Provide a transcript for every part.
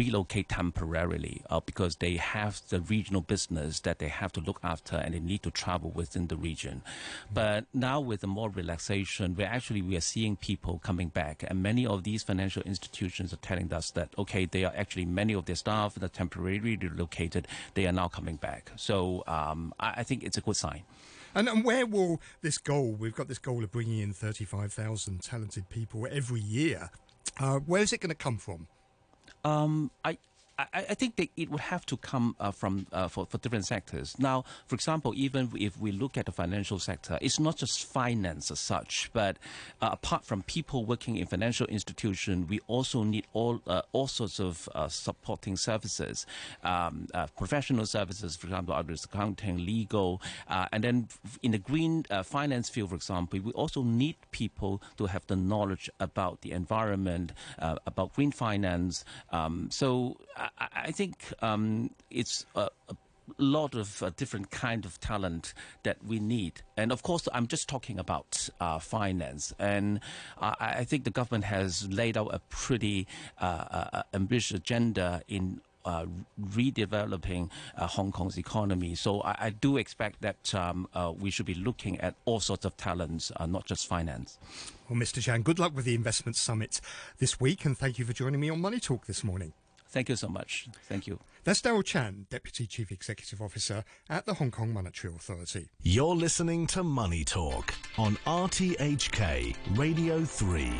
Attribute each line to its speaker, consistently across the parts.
Speaker 1: relocate temporarily uh, because they have the regional business that they have to look after and they need to travel within the region. But now with the more relaxation, we're actually we are seeing people coming back, and many of these financial institutions are telling us that okay, they are actually many of their staff that are temporarily relocated, they are now coming back. So um, I, I think it's a good sign.
Speaker 2: And, and where will this goal? We've got this goal of bringing in thirty-five thousand talented people every year. Uh, where is it going to come from?
Speaker 1: Um, I, I, I think that it would have to come uh, from uh, for, for different sectors. Now, for example, even if we look at the financial sector, it's not just finance as such, but uh, apart from people working in financial institutions, we also need all uh, all sorts of uh, supporting services, um, uh, professional services, for example, others accounting, legal, and then in the green finance field, for example, we also need people to have the knowledge about the environment, about green finance. Um, so I, I think um, it's a, a lot of uh, different kind of talent that we need. And of course, I'm just talking about uh, finance. And uh, I think the government has laid out a pretty uh, uh, ambitious agenda in uh, redeveloping uh, Hong Kong's economy. So I, I do expect that um, uh, we should be looking at all sorts of talents, not just finance.
Speaker 2: Well, Mr. Chan, good luck with the investment summit this week, and thank you for joining me on Money Talk this morning.
Speaker 1: Thank you so much. Thank you.
Speaker 2: That's Darryl Chan, Deputy Chief Executive Officer at the Hong Kong Monetary Authority.
Speaker 3: You're listening to Money Talk on RTHK Radio 3.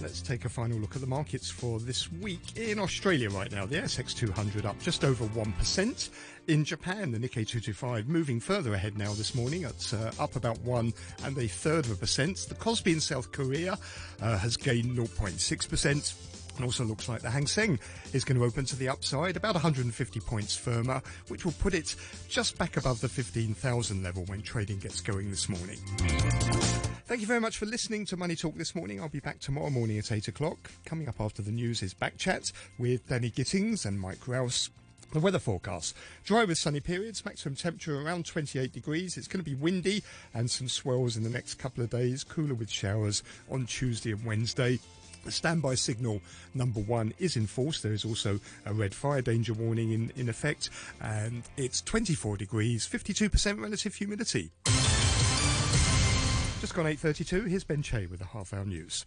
Speaker 2: Let's take a final look at the markets for this week in Australia right now. The ASX 200 up just over 1%. In Japan, the Nikkei 225 moving further ahead now this morning. It's uh, up about one and a third of a percent. The Kospi in South Korea uh, has gained 0.6%. And also looks like the Hang Seng is going to open to the upside, about 150 points firmer, which will put it just back above the 15,000 level when trading gets going this morning. Thank you very much for listening to Money Talk this morning. I'll be back tomorrow morning at 8 o'clock. Coming up after the news is Back Chat with Danny Gittings and Mike Rouse. The weather forecast. Dry with sunny periods, maximum temperature around 28 degrees. It's going to be windy and some swells in the next couple of days, cooler with showers on Tuesday and Wednesday. Standby signal number one is in force. There is also a red fire danger warning in, in effect, and it's 24 degrees, 52% relative humidity. Just gone 8.32, here's Ben Che with the half hour news.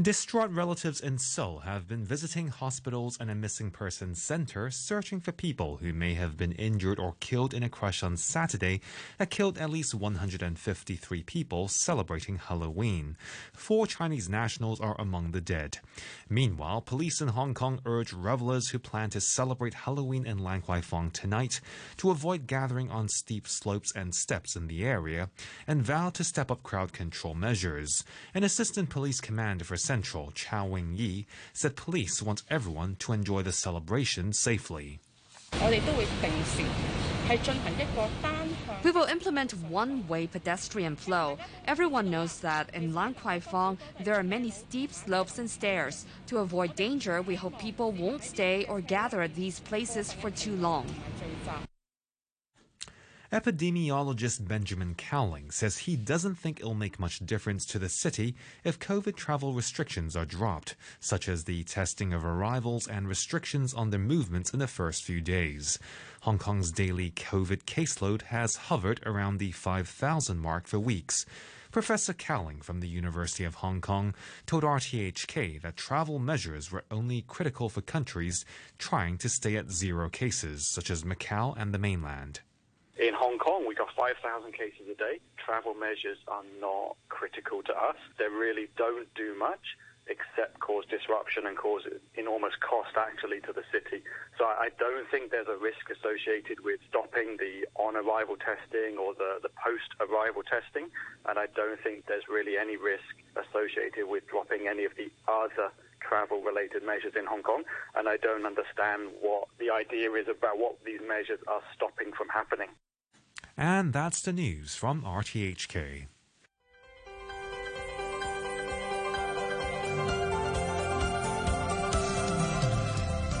Speaker 4: Distraught relatives in Seoul have been visiting hospitals and a missing persons center searching for people who may have been injured or killed in a crash on Saturday that killed at least 153 people celebrating Halloween. Four Chinese nationals are among the dead. Meanwhile, police in Hong Kong urge revelers who plan to celebrate Halloween in Lan Kwai Fong tonight to avoid gathering on steep slopes and steps in the area and vow to step up crowd control measures. An assistant police commander for Central, Chow Wing Yi, said police want everyone to enjoy the celebration safely.
Speaker 5: We will implement one-way pedestrian flow. Everyone knows that in Lan Kwai Fong there are many steep slopes and stairs. To avoid danger, we hope people won't stay or gather at these places for too long.
Speaker 4: Epidemiologist Benjamin Cowling says he doesn't think it'll make much difference to the city if COVID travel restrictions are dropped, such as the testing of arrivals and restrictions on their movements in the first few days. Hong Kong's daily COVID caseload has hovered around the 5,000 mark for weeks. Professor Cowling from the University of Hong Kong told RTHK that travel measures were only critical for countries trying to stay at zero cases, such as Macau and the mainland.
Speaker 6: In Hong Kong, we got 5,000 cases a day. Travel measures are not critical to us. They really don't do much except cause disruption and cause enormous cost actually to the city. So I don't think there's a risk associated with stopping the on-arrival testing or the, the post-arrival testing, and I don't think there's really any risk associated with dropping any of the other travel-related measures in Hong Kong, and I don't understand what the idea is about what these measures are stopping from happening.
Speaker 4: And that's the news from RTHK.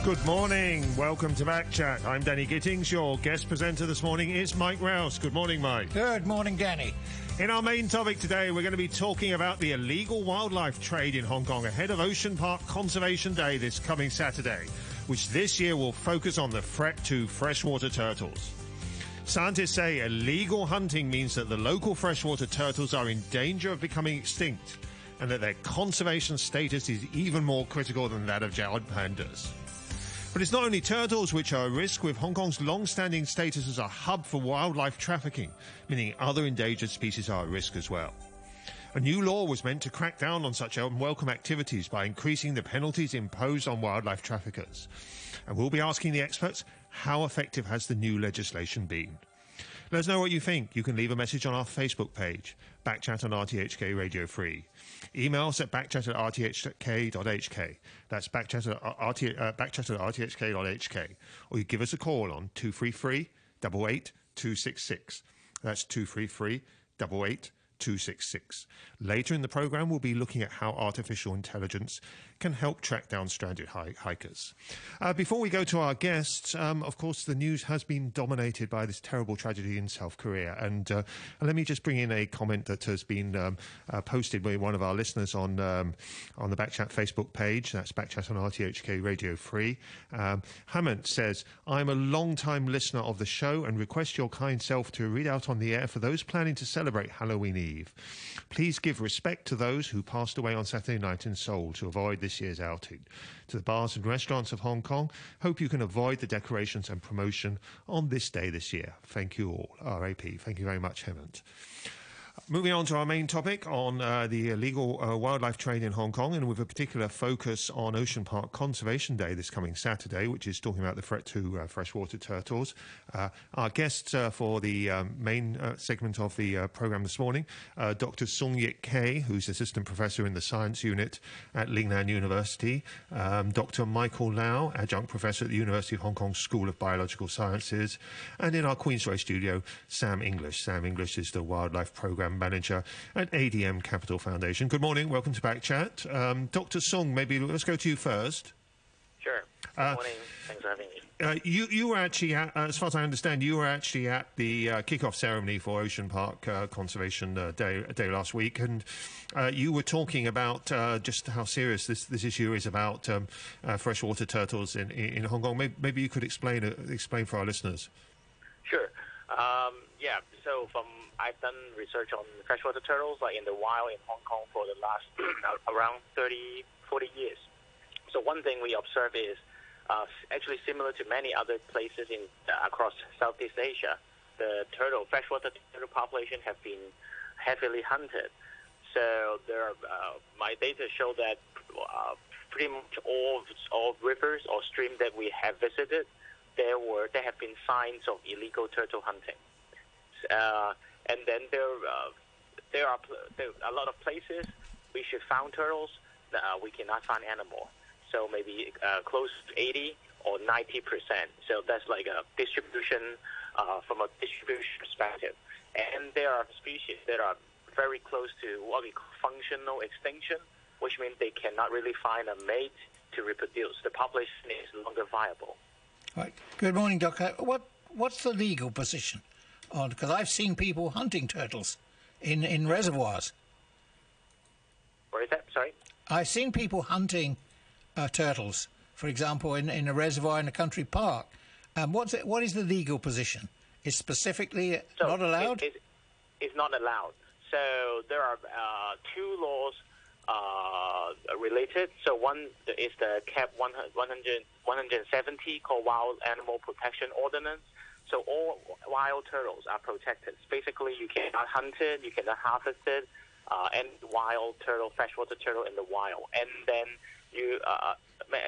Speaker 7: Good morning. Welcome to Back Chat. I'm Danny Gittings. Your guest presenter this morning is Mike Rouse. Good morning, Mike.
Speaker 8: Good morning, Danny.
Speaker 7: In our main topic today, we're going to be talking about the illegal wildlife trade in Hong Kong ahead of Ocean Park Conservation Day this coming Saturday, which this year will focus on the threat to freshwater turtles. Scientists say illegal hunting means that the local freshwater turtles are in danger of becoming extinct and that their conservation status is even more critical than that of giant pandas. But it's not only turtles which are at risk, with Hong Kong's long-standing status as a hub for wildlife trafficking, meaning other endangered species are at risk as well. A new law was meant to crack down on such unwelcome activities by increasing the penalties imposed on wildlife traffickers. And we'll be asking the experts, how effective has the new legislation been? Let us know what you think. You can leave a message on our Facebook page, Backchat on RTHK Radio 3. Email us at backchat at rthk.hk. That's backchat at, RT, uh, backchat at rthk.hk. Or you give us a call on 233 88 266. That's 233 88 266. Later in the program, we'll be looking at how artificial intelligence can help track down stranded hikers. Uh, before we go to our guests, um, of course, the news has been dominated by this terrible tragedy in South Korea. And, uh, let me just bring in a comment that has been um, uh, posted by one of our listeners on um, on the Backchat Facebook page. That's Backchat on RTHK Radio 3. Um, Hammond says, I'm a long-time listener of the show and request your kind self to read out on the air for those planning to celebrate Halloween Eve. Please give respect to those who passed away on Saturday night in Seoul to avoid this year's outing. To the bars and restaurants of Hong Kong, hope you can avoid the decorations and promotion on this day this year. Thank you all. RAP. Thank you very much, Hemant. Moving on to our main topic on uh, the illegal uh, wildlife trade in Hong Kong, and with a particular focus on Ocean Park Conservation Day this coming Saturday, which is talking about the threat to uh, freshwater turtles. Uh, our guest uh, for the um, main uh, segment of the program this morning, Dr. Sung Yik-hei, who's assistant professor in the science unit at Lingnan University, um, Dr. Michael Lau, adjunct professor at the University of Hong Kong School of Biological Sciences, and in our Queensway studio, Sam Inglis. Sam Inglis is the wildlife program Program Manager at ADM Capital Foundation. Good morning. Welcome to Backchat. Um, Dr. Sung, maybe let's go to you first.
Speaker 8: Sure. Good uh, morning. Thanks for having me.
Speaker 7: Uh, you, you were actually, at, uh, as far as I understand, you were actually at the uh, kick-off ceremony for Ocean Park uh, Conservation uh, Day, Day last week, and uh, you were talking about just how serious this, this issue is about um, freshwater turtles in, in Hong Kong. Maybe, maybe you could explain explain for our listeners.
Speaker 8: Sure. Um, yeah. So from I've done research on freshwater turtles like in the wild in Hong Kong for the last around 30, 40 years. So one thing we observe is uh, actually similar to many other places in uh, across Southeast Asia. The turtle, freshwater turtle population have been heavily hunted. So there, are, uh, my data show that uh, pretty much all all rivers or streams that we have visited, there were there have been signs of illegal turtle hunting. Uh, and then there uh, there are there a lot of places we should find turtles that uh, we cannot find anymore. So maybe uh, close to 80 or 90 percent. So that's like a distribution uh, from a distribution perspective. And there are species that are very close to what we call functional extinction, which means they cannot really find a mate to reproduce. The population is no longer viable.
Speaker 9: Right. Good morning, Doctor. What what's the legal position? On because I've seen people hunting turtles in in reservoirs.
Speaker 8: Where is that? Sorry.
Speaker 9: I've seen people hunting uh, turtles, for example, in, in a reservoir in a country park. Um, what's it, what is the legal position? Is specifically so not allowed?
Speaker 8: It, it, it's not allowed. So there are uh, two laws uh, related. So one is the CAP 100, 170 called Wild Animal Protection Ordinance. So all wild turtles are protected. Basically, you cannot hunt it, you cannot harvest it, uh, and wild turtle, freshwater turtle in the wild. And then you, uh,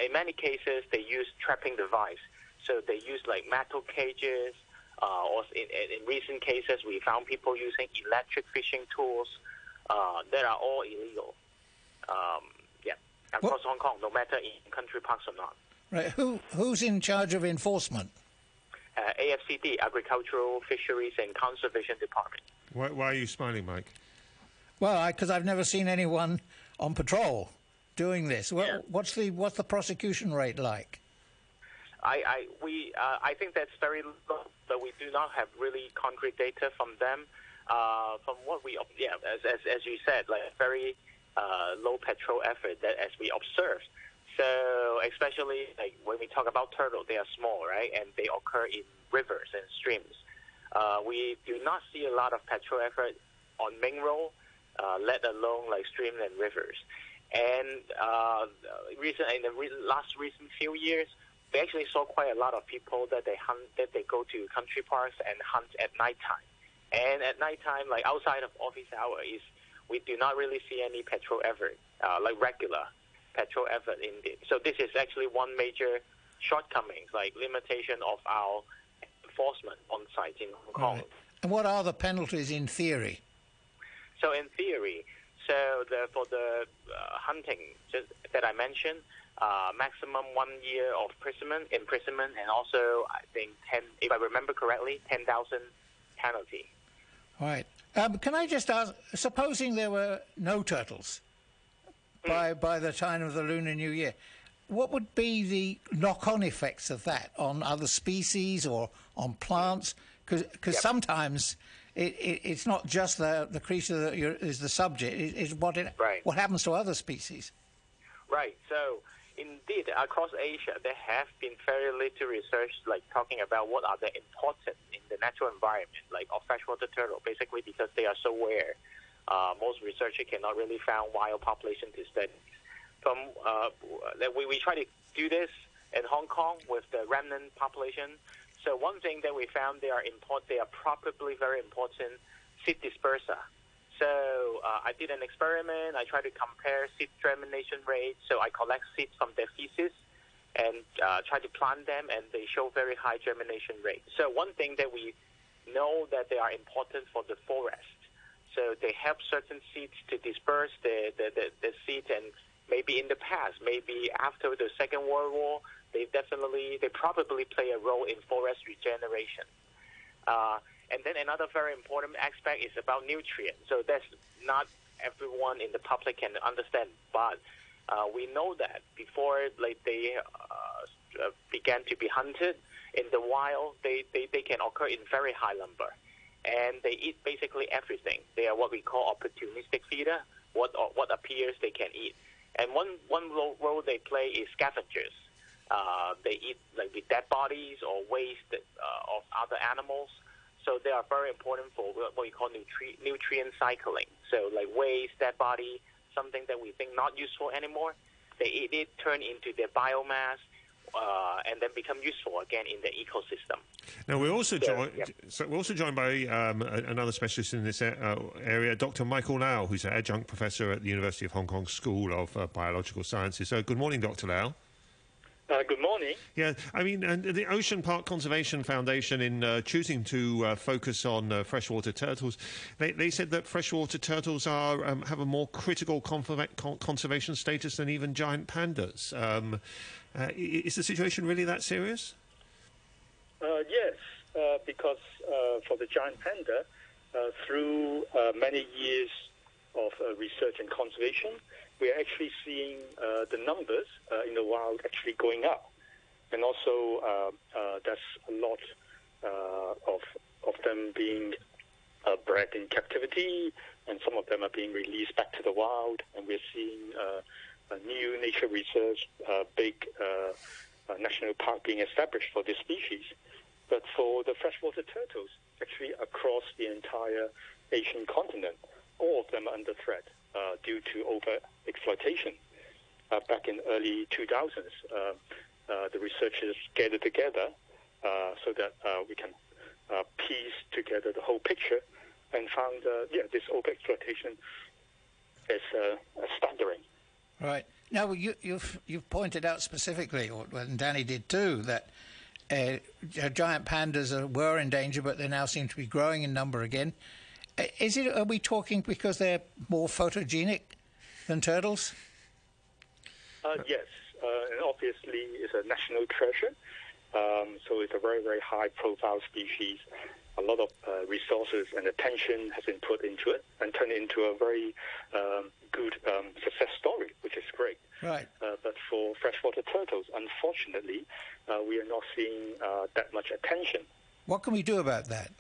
Speaker 8: in many cases, they use trapping device. So they use like metal cages, uh, or in, in recent cases, we found people using electric fishing tools uh, that are all illegal. Um, yeah, across? Hong Kong, no matter in country parks or not.
Speaker 9: Right. Who who's in charge of enforcement?
Speaker 8: Uh, AFCD, Agricultural, Fisheries and Conservation Department.
Speaker 7: Why, why are you smiling, Mike?
Speaker 9: Well, because I've never seen anyone on patrol doing this. What, yeah. What's the what's the prosecution rate like?
Speaker 8: I I we uh, I think that's very low, but we do not have really concrete data from them. uh, from what we yeah as, as, as you said like a very uh, low patrol effort that as we observed. So especially like when we talk about turtle, they are small, right, and they occur in rivers and streams. Uh, we do not see a lot of petrol effort on main road, uh, let alone like streams and rivers. And uh, recent in the re- last recent few years, we actually saw quite a lot of people that they hunt that they go to country parks and hunt at nighttime. And at nighttime, like outside of office hours, we do not really see any petrol effort, uh, like regular petrol effort in it. So this is actually one major shortcomings, like limitation of our enforcement on site in Hong Kong.
Speaker 9: Right. And what are the penalties in theory?
Speaker 8: So in theory, so the, for the uh, hunting just, that I mentioned, uh, maximum one year of imprisonment, imprisonment, and also I think ten, if I remember correctly, ten thousand penalty.
Speaker 9: Right. Um, can I just ask? Supposing there were no turtles by mm. by the time of the Lunar New Year, what would be the knock-on effects of that on other species or on plants? Because
Speaker 8: Yep.
Speaker 9: sometimes it, it, it's not just the the creature that you're, is the subject; it, it's what it
Speaker 8: Right.
Speaker 9: what happens to other species.
Speaker 8: Right. So indeed, across Asia, there have been very little research, like talking about what are the important in the natural environment, like of freshwater turtle. Basically, because they are so rare, uh, most researchers cannot really find wild population to study. From uh, we we try to do this in Hong Kong with the remnant population. So one thing that we found they are important. They are probably very important seed disperser. So uh, I did an experiment. I tried to compare seed germination rate. So I collect seeds from their feces and uh, try to plant them, and they show very high germination rate. So one thing that we know that they are important for the forest. So they help certain seeds to disperse the, the, the, the and maybe in the past, maybe after the Second World War, they definitely, they probably play a role in forest regeneration. Uh, and then another very important aspect is about nutrients. So that's not everyone in the public can understand, but uh, we know that before like they uh, uh, began to be hunted in the wild, they, they, they can occur in very high number, and they eat basically everything. They are what we call opportunistic feeder. What what appears they can eat, and one one role, role they play is scavengers. Uh, they eat like the dead bodies or waste uh, of other animals. So they are very important for what we call nutri- nutrient cycling. So like waste, dead body, something that we think not useful anymore, they eat it, turn into their biomass, uh, and then become useful again in the ecosystem.
Speaker 7: Now we're also
Speaker 8: So,
Speaker 7: joined.
Speaker 8: yep.
Speaker 7: So we're also joined by um, another specialist in this uh, area, Dr. Michael Lau, who's an adjunct professor at the University of Hong Kong School of uh, Biological Sciences. So good morning, Dr. Lau.
Speaker 10: Uh, good morning.
Speaker 7: Yeah, I mean, and the Ocean Park Conservation Foundation, in uh, choosing to uh, focus on uh, freshwater turtles, they, they said that freshwater turtles are um, have a more critical conserva- con- conservation status than even giant pandas. Um, uh, is the situation really that serious?
Speaker 10: Uh, yes, uh, because uh, for the giant panda, through many years of research and conservation, we are actually seeing the numbers in the wild actually going up. And also, there's a lot of, of them being uh, bred in captivity, and some of them are being released back to the wild. And we're seeing uh, new nature research, uh, big uh, uh, national park being established for this species. But for the freshwater turtles, actually across the entire Asian continent, all of them are under threat due to over exploitation. Back in early 2000s, uh, uh, the researchers gathered together so that we can piece together the whole picture and found, yeah, this over exploitation is uh, staggering.
Speaker 9: Right. Now, you, you've, you've pointed out specifically, and Danny did too, that uh, giant pandas are, were in danger, but they now seem to be growing in number again. Uh, Is it? Are we talking because they're more photogenic than turtles?
Speaker 10: Uh, yes, uh, and obviously it's a national treasure. Um, so it's a very, very high-profile species. A lot of uh, resources and attention has been put into it and turned into a very um, good um, success story, which is great.
Speaker 9: Right.
Speaker 10: Uh, but for freshwater turtles, unfortunately, uh, we are not seeing uh, that much attention.
Speaker 9: What can we do about that?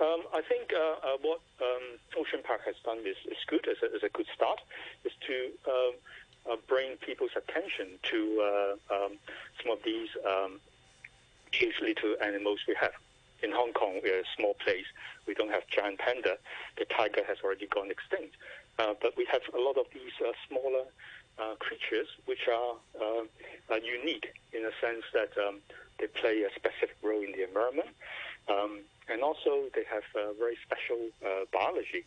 Speaker 10: Um, I think uh, uh, what um, Ocean Park has done is, is good, is a, is a good start, is to um, uh, bring people's attention to uh, um, some of these um, huge little animals we have. In Hong Kong, we're a small place. We don't have giant panda. The tiger has already gone extinct. Uh, but we have a lot of these uh, smaller uh, creatures which are uh, unique in the sense that um, they play a specific role in the environment. Um, and also, they have very special biology.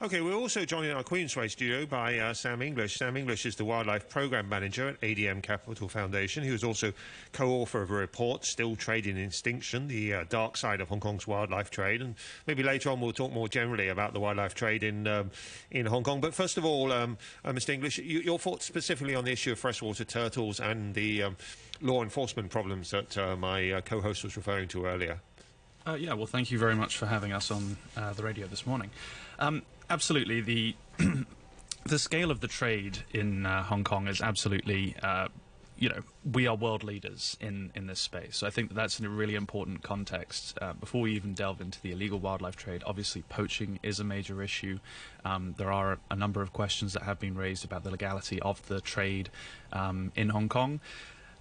Speaker 7: Okay, we're also joined in our Queensway studio by uh, Sam Inglis. Sam Inglis is the Wildlife Programme Manager at ADM Capital Foundation. He was also co-author of a report, Still Trading in Extinction, the uh, dark side of Hong Kong's wildlife trade. And maybe later on we'll talk more generally about the wildlife trade in, um, in Hong Kong. But first of all, um, uh, Mr Inglis, you, your thoughts specifically on the issue of freshwater turtles and the um, law enforcement problems that uh, my uh, co-host was referring to earlier.
Speaker 11: Uh, yeah, well, thank you very much for having us on the radio this morning. Absolutely. The the scale of the trade in uh, Hong Kong is absolutely. Uh, you know, we are world leaders in, in this space. So I think that that's a really important context. Uh, before we even delve into the illegal wildlife trade, obviously poaching is a major issue. Um, there are a, a, number of questions that have been raised about the legality of the trade um, in Hong Kong.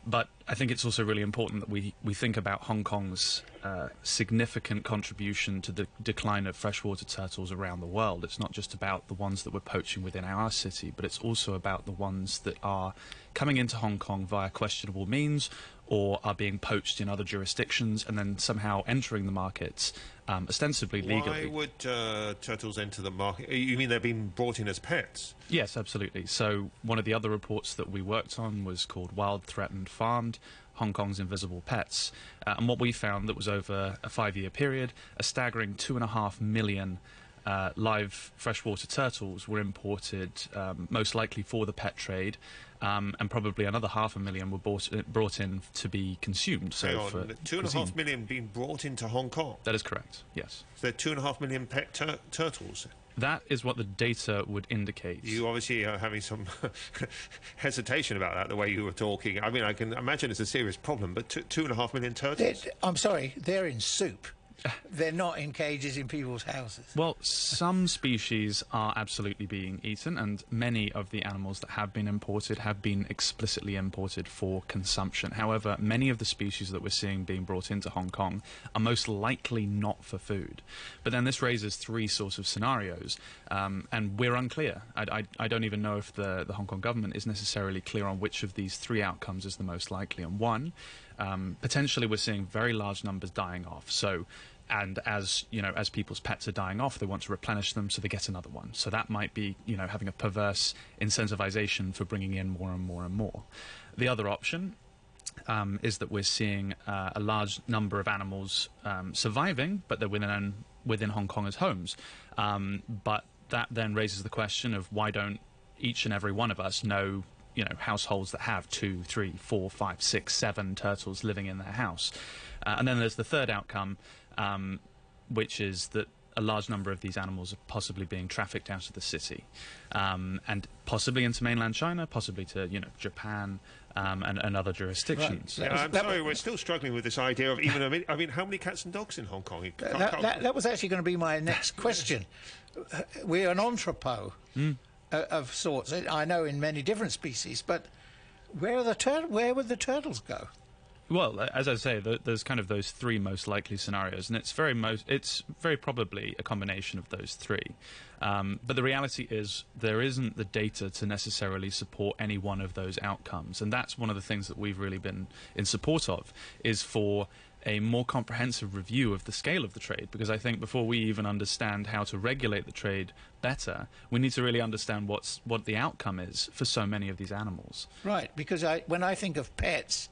Speaker 11: But I think it's also really important that we, we think about Hong Kong's uh, significant contribution to the decline of freshwater turtles around the world. It's not just about the ones that we're poaching within our city, but it's also about the ones that are coming into Hong Kong via questionable means or are being poached in other jurisdictions and then somehow entering the markets um, ostensibly legally.
Speaker 7: Why would uh, turtles enter the market? You mean they're being brought in as pets?
Speaker 11: Yes, absolutely. So one of the other reports that we worked on was called Wild Threatened Farmed. Hong Kong's invisible pets. Uh, and what we found that was over a five year period, a staggering two and a half million uh, live freshwater turtles were imported, um, most likely for the pet trade, um, and probably another half a million were bought, uh, brought in to be consumed.
Speaker 7: So Hang on, two and a half million being brought into Hong Kong.
Speaker 11: That is correct. Yes.
Speaker 7: So there are two and a half million pet tur turtles.
Speaker 11: That is what the data would indicate.
Speaker 7: You obviously are having some hesitation about that, the way you were talking. I mean, I can imagine it's a serious problem, but two and a half million turtles?
Speaker 9: They're, I'm sorry, they're in soup. They're not in cages in people's houses.
Speaker 11: Well, some species are absolutely being eaten, and many of the animals that have been imported have been explicitly imported for consumption. However, many of the species that we're seeing being brought into Hong Kong are most likely not for food. But then this raises three sorts of scenarios, um, and we're unclear. I, I, I, don't even know if the, the Hong Kong government is necessarily clear on which of these three outcomes is the most likely. And one, um, potentially we're seeing very large numbers dying off. So and as you know as people's pets are dying off they want to replenish them so they get another one. So that might be you know having a perverse incentivization for bringing in more and more and more. The other option um, is that we're seeing uh, a large number of animals um, surviving but they're within within Hong Kongers homes. Um, but that then raises the question of why don't each and every one of us know you know households that have two, three, four, five, six, seven turtles living in their house. Uh, and then there's the third outcome, um, which is that a large number of these animals are possibly being trafficked out of the city, um, and possibly into mainland China, possibly to you know Japan. Um, and, and, other jurisdictions.
Speaker 7: Right. Yeah, I'm sorry, we're still struggling with this idea of even. I mean, I mean how many cats and dogs in Hong Kong?
Speaker 9: That, that, that, was actually going to be my next question. We're an entrepot. Mm of sorts. I know in many different species, but where are the tur- where would the turtles go?
Speaker 11: Well, as I say, there's kind of those three most likely scenarios, and it's very most it's very probably a combination of those three. Um, but the reality is there isn't the data to necessarily support any one of those outcomes, and that's one of the things that we've really been in support of is for a more comprehensive review of the scale of the trade because I think before we even understand how to regulate the trade better, we need to really understand what's what the outcome is for so many of these animals.
Speaker 9: Right, because I, when I think of pets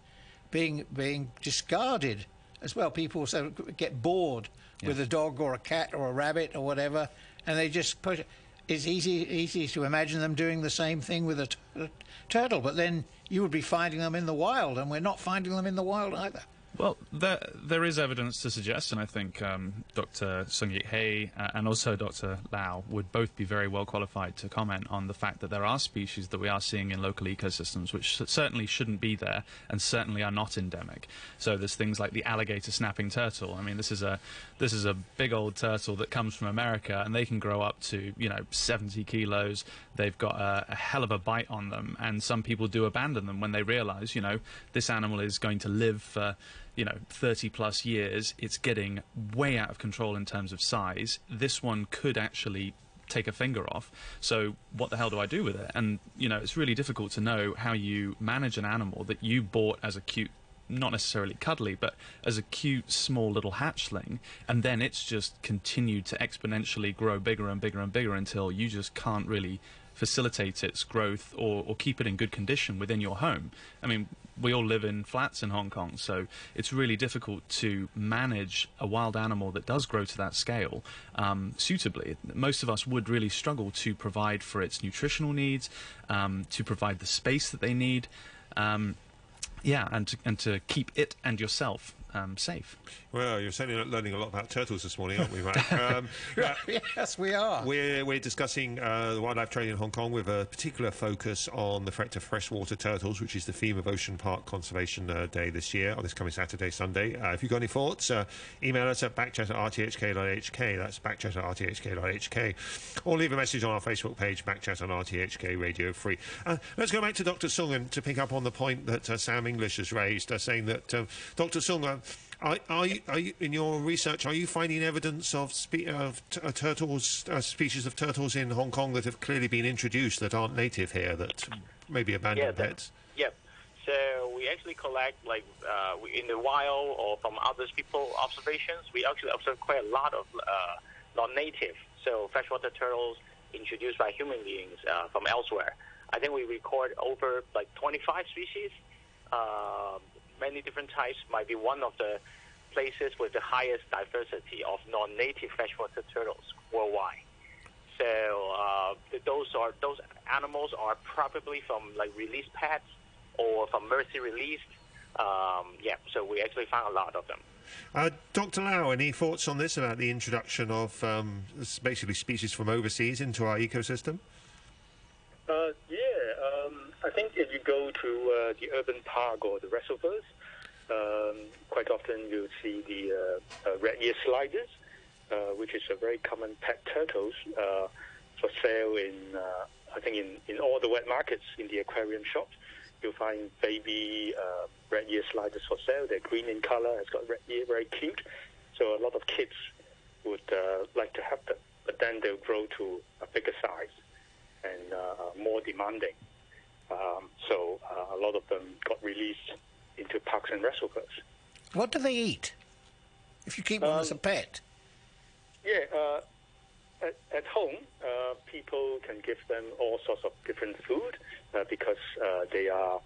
Speaker 9: being being discarded as well, people also get bored yeah. with a dog or a cat or a rabbit or whatever, and they just put. It's easy easy to imagine them doing the same thing with a turtle, but then you would be finding them in the wild, and we're not finding them in the wild either.
Speaker 11: Well, there there is evidence to suggest, and I think um, Dr. Sung Yik-hei uh, and also Dr. Lau would both be very well qualified to comment on the fact that there are species that we are seeing in local ecosystems which certainly shouldn't be there and certainly are not endemic. So there's things like the alligator snapping turtle. I mean, this is a this is a big old turtle that comes from America, and they can grow up to you know 70 kilos. They've got a, a hell of a bite on them, and some people do abandon them when they realise, you know, this animal is going to live for you know 30 plus years it's getting way out of control in terms of size. This one could actually take a finger off. So what the hell do i do with it? And you know it's really difficult to know how you manage an animal that you bought as a cute not necessarily cuddly, but as a cute, small little hatchling, and then it's just continued to exponentially grow bigger and bigger and bigger until you just can't really facilitate its growth or, or keep it in good condition within your home. I mean, we all live in flats in Hong Kong, so it's really difficult to manage a wild animal that does grow to that scale um, suitably. Most of us would really struggle to provide for its nutritional needs, um, to provide the space that they need. Um, yeah, and to, and to keep it and yourself um, safe.
Speaker 7: Well, you're certainly learning a lot about turtles this morning, aren't we, Mike? Um,
Speaker 9: uh, yes, we are.
Speaker 7: We're, we're discussing uh, the wildlife trade in Hong Kong with a particular focus on the threat to freshwater turtles, which is the theme of Ocean Park Conservation uh, Day this year, on this coming Saturday, Sunday. Uh, if you've got any thoughts, uh, email us at backchat at rthk.hk. That's backchat at rthk.hk. Or leave a message on our Facebook page, backchat on RTHK Radio 3. Uh, let's go back to Dr. Sung and to pick up on the point that Sam Inglis has raised, saying that Dr. Sung, are, are, you, are you, in your research, are you finding evidence of, spe- of t- uh, turtles, uh, species of turtles in Hong Kong that have clearly been introduced that aren't native here, that may be abandoned
Speaker 8: yeah,
Speaker 7: pets?
Speaker 8: Yep. So we actually collect, like, uh, in the wild or from other people observations, we actually observe quite a lot of uh, non-native, so freshwater turtles introduced by human beings uh, from elsewhere. I think we record over like 25 species. Many different types might be one of the places with the highest diversity of non-native freshwater turtles worldwide. So uh, those are those animals are probably from like released pets or from mercy released. Um, yeah, so we actually found a lot of them.
Speaker 7: Uh, Dr. Lau, any thoughts on this about the introduction of um, basically species from overseas into our ecosystem?
Speaker 10: Uh, yeah, I think if you go to uh, the urban park or the reservoirs, um, quite often you'll see the uh, uh, red ear sliders, uh, which is a very common pet turtles uh, for sale in, uh, I think, in, in all the wet markets in the aquarium shops. You'll find baby uh, red ear sliders for sale. They're green in color, It's got red ear, very cute. So a lot of kids would like to have them, but then they'll grow to a bigger size and uh, more demanding. Um, so uh, a lot of them got released into parks and reservoirs.
Speaker 9: What do they eat? If you keep them um, as a pet?
Speaker 10: Yeah, uh, at, at, home, uh, people can give them all sorts of different food uh, because uh, they are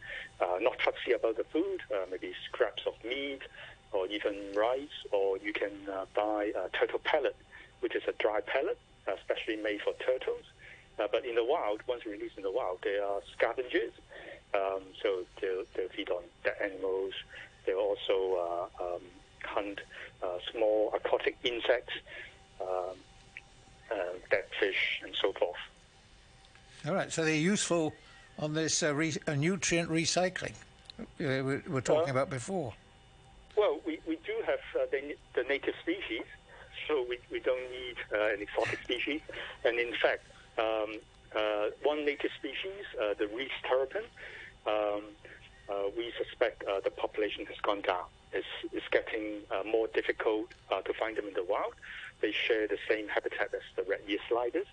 Speaker 10: not fussy about the food, maybe scraps of meat or even rice, or you can buy a turtle pellet, which is a dry pellet, especially made for turtles. Uh, but in the wild, once released in the wild, they are scavengers. Um, so they'll, they'll, feed on dead animals. They'll also uh, um, hunt uh, small aquatic insects, um, uh, dead fish, and so forth.
Speaker 9: All right, so they're useful on this uh, re- nutrient recycling we were talking about before.
Speaker 10: Well, we, we do have the, the native species, so we, we don't need an exotic species. And in fact, um, uh, one native species, uh, the Reeves' terrapin, um, uh, we suspect uh, the population has gone down. It's, it's getting uh, more difficult uh, to find them in the wild. They share the same habitat as the red ear sliders,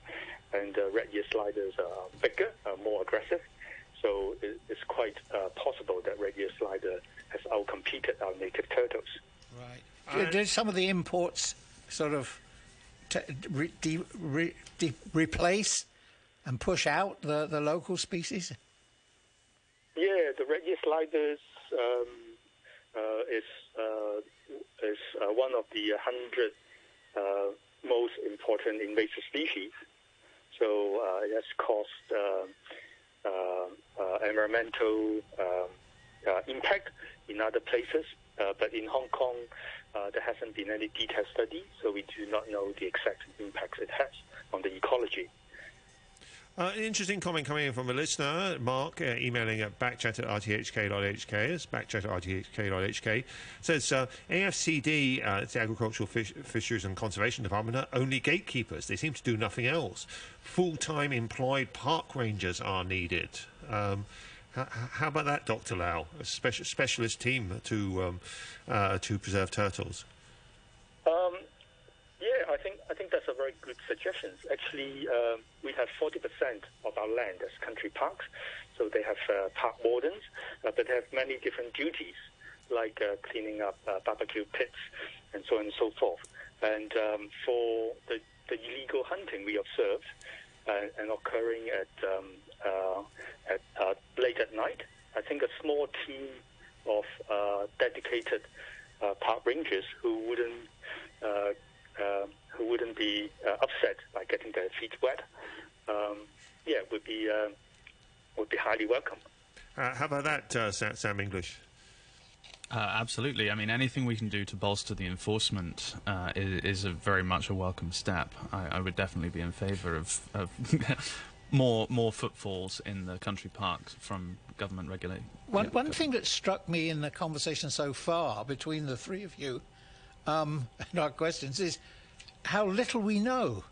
Speaker 10: and red ear sliders are bigger, more aggressive. So it, it's quite possible that red ear slider has outcompeted our native turtles.
Speaker 9: Right. Did some of the imports sort of re, de, re, de, replace and push out the, the local species?
Speaker 10: Yeah, the sliders um, uh, is uh, is uh, one of the hundred uh, most important invasive species. So uh, it has caused uh, environmental um, impact in other places but in Hong Kong, uh, there hasn't been any detailed study, so we do not know the exact impacts it has on the ecology.
Speaker 7: Uh, an interesting comment coming in from a listener, Mark, uh, emailing at backchat at rthk.hk. It's backchat at rthk.hk. Says uh, AFCD, uh, it's the Agricultural Fish- Fisheries and Conservation Department, are only gatekeepers. They seem to do nothing else. Full time employed park rangers are needed. Um, how about that, Dr. Lau? A speci- specialist team to um, uh, to preserve turtles.
Speaker 10: Um, yeah, I think I think that's a very good suggestion. Actually, um, we have 40% of our land as country parks, so they have uh, park wardens, uh, but they have many different duties, like uh, cleaning up uh, barbecue pits and so on and so forth. And um, for the, the illegal hunting we observed uh, and occurring at, um, uh, at uh, late at night, I think a small team of uh, dedicated uh, park rangers who wouldn't uh, who wouldn't be upset by getting their feet wet, um, yeah, would be would be highly welcome.
Speaker 7: How about that, Sam Inglis?
Speaker 11: Uh, absolutely. I mean, anything we can do to bolster the enforcement uh, is, is a very much a welcome step. I, I would definitely be in favour of, of more more footfalls in the country parks from government regulation.
Speaker 9: One, one thing that struck me in the conversation so far between the three of you um, and our questions is how little we know.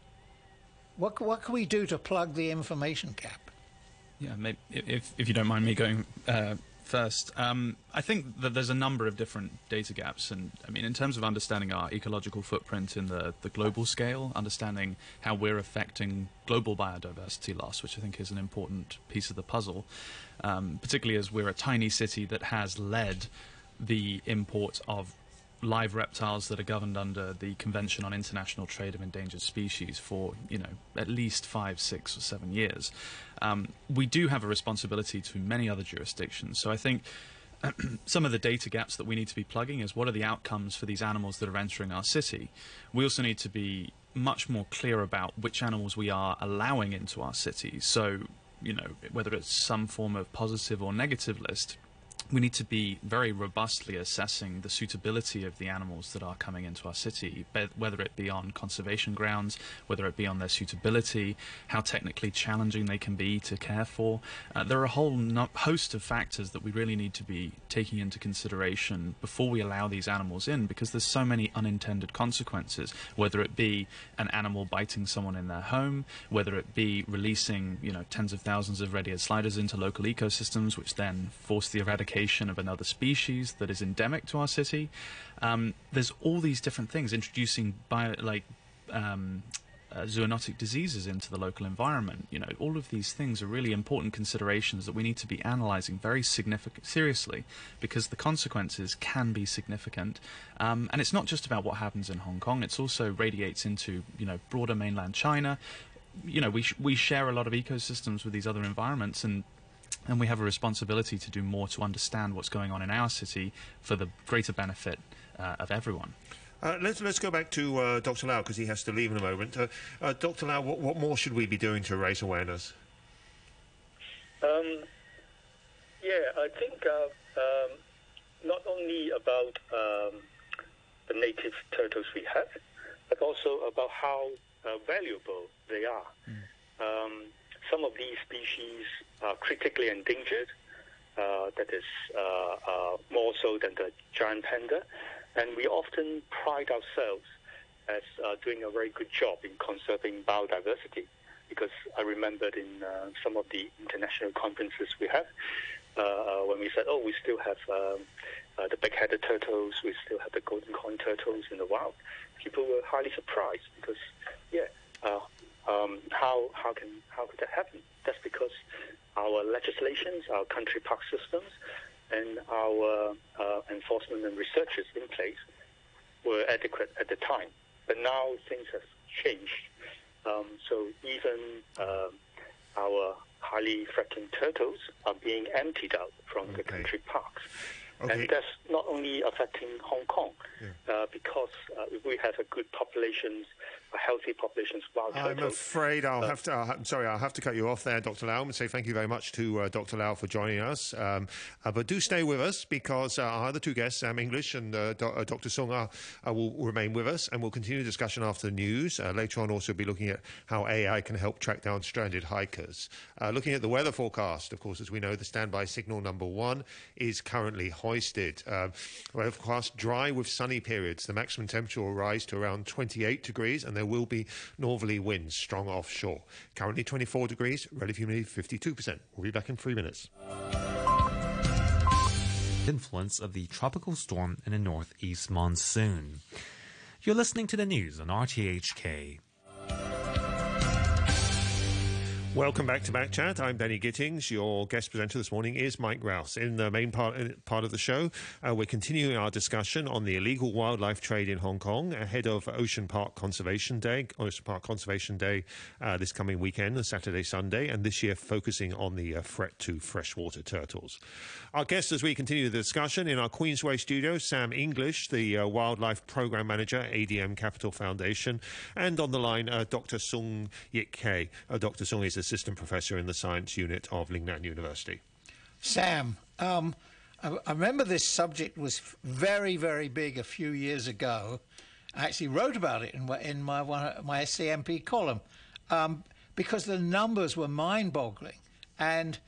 Speaker 9: What, what can we do to plug the information gap?
Speaker 11: Yeah, maybe, if if you don't mind me going uh, first, um, I think that there's a number of different data gaps, and I mean, in terms of understanding our ecological footprint in the the global scale, understanding how we're affecting global biodiversity loss, which I think is an important piece of the puzzle, um, particularly as we're a tiny city that has led the import of live reptiles that are governed under the Convention on International Trade of Endangered Species for, you know, at least five, six, or seven years. Um, we do have a responsibility to many other jurisdictions. So I think some of the data gaps that we need to be plugging is what are the outcomes for these animals that are entering our city. We also need to be much more clear about which animals we are allowing into our city. So, you know, whether it's some form of positive or negative list, we need to be very robustly assessing the suitability of the animals that are coming into our city, whether it be on conservation grounds, whether it be on their suitability, how technically challenging they can be to care for. Uh, there are a whole host of factors that we really need to be taking into consideration before we allow these animals in, because there's so many unintended consequences, whether it be an animal biting someone in their home, whether it be releasing, you know, tens of thousands of red-eared sliders into local ecosystems, which then force the eradication of another species that is endemic to our city. Um, there's all these different things introducing bio, like um, uh, zoonotic diseases into the local environment. You know, all of these things are really important considerations that we need to be analysing very significant, seriously, because the consequences can be significant. Um, and it's not just about what happens in Hong Kong; it's also radiates into you know broader mainland China. You know, we sh- we share a lot of ecosystems with these other environments, and and we have a responsibility to do more to understand what's going on in our city for the greater benefit uh, of everyone.
Speaker 7: Uh, let's let's go back to uh, Dr. Lau because he has to leave in a moment. Uh, uh, Dr. Lau, what, what more should we be doing to raise awareness?
Speaker 10: Um, yeah, I think uh, um, not only about um, the native turtles we have, but also about how uh, valuable they are. Um, some of these species are critically endangered. Uh, that is uh, uh, more so than the giant panda, and we often pride ourselves as doing a very good job in conserving biodiversity. Because I remembered in uh, some of the international conferences we have, uh, when we said, "Oh, we still have um, uh, the big-headed turtles, we still have the golden coin turtles in the wild," people were highly surprised because, yeah, um, how how can how could that happen? That's because our legislations, our country park systems, and our uh, enforcement and researchers in place were adequate at the time. But now things have changed. Um, so even um our highly threatened turtles are being emptied out from the country parks. And that's not only affecting Hong Kong, uh, because uh, we have a good populations, a healthy populations
Speaker 7: I'm afraid I'll have to. I'm sorry, I'll have to cut you off there, Dr. Lau, and say thank you very much to uh, Dr. Lau for joining us. Um, uh, but do stay with us because uh, our other two guests, Sam Inglis and uh, Do- uh, Dr. Sung, are, uh, will remain with us, and we'll continue the discussion after the news. Uh, later on, also be looking at how AI can help track down stranded hikers. Uh, looking at the weather forecast, of course, as we know, the standby signal number one is currently hoisted. Um, weather forecast dry with sunny periods. The maximum temperature will rise to around 28 degrees, and there will be northerly winds strong offshore. Currently 24 degrees, relative humidity 52%. We'll be back in three minutes.
Speaker 4: influence of the tropical storm and a northeast monsoon. You're listening to the news on RTHK.
Speaker 7: Welcome back to Back Chat. I'm Danny Gittings. Your guest presenter this morning is Mike Rowse. In the main part, uh, part of the show, uh, we're continuing our discussion on the illegal wildlife trade in Hong Kong ahead of Ocean Park Conservation Day, Ocean Park Conservation Day uh, this coming weekend, Saturday, Sunday, and this year focusing on the uh, threat to freshwater turtles. Our guest as we continue the discussion in our Queensway studio, Sam Inglis, the uh, Wildlife Program Manager, ADM Capital Foundation, and on the line, uh, Dr. Sung Yik-hei. Dr. Sung is assistant professor in the science unit of Lingnan University.
Speaker 9: Sam, um, I, I remember this subject was very, very big a few years ago. I actually wrote about it in, my- in my one, my SCMP column um, because the numbers were mind-boggling, and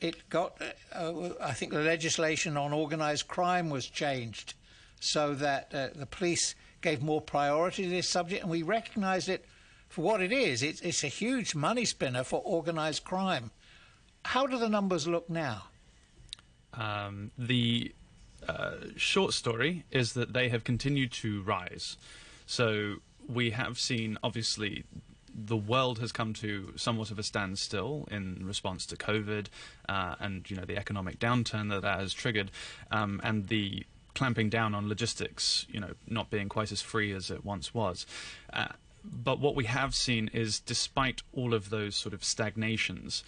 Speaker 9: it got. Uh, uh, I think the legislation on organised crime was changed so that uh, the police gave more priority to this subject, and we recognised it for what it is. It's, it's a huge money spinner for organised crime. How do the numbers look now?
Speaker 11: Um, the uh, short story is that they have continued to rise. So we have seen, obviously, the world has come to somewhat of a standstill in response to COVID uh, and you know the economic downturn that that has triggered, um, and the clamping down on logistics, you know, not being quite as free as it once was. Uh, but what we have seen is, despite all of those sort of stagnations,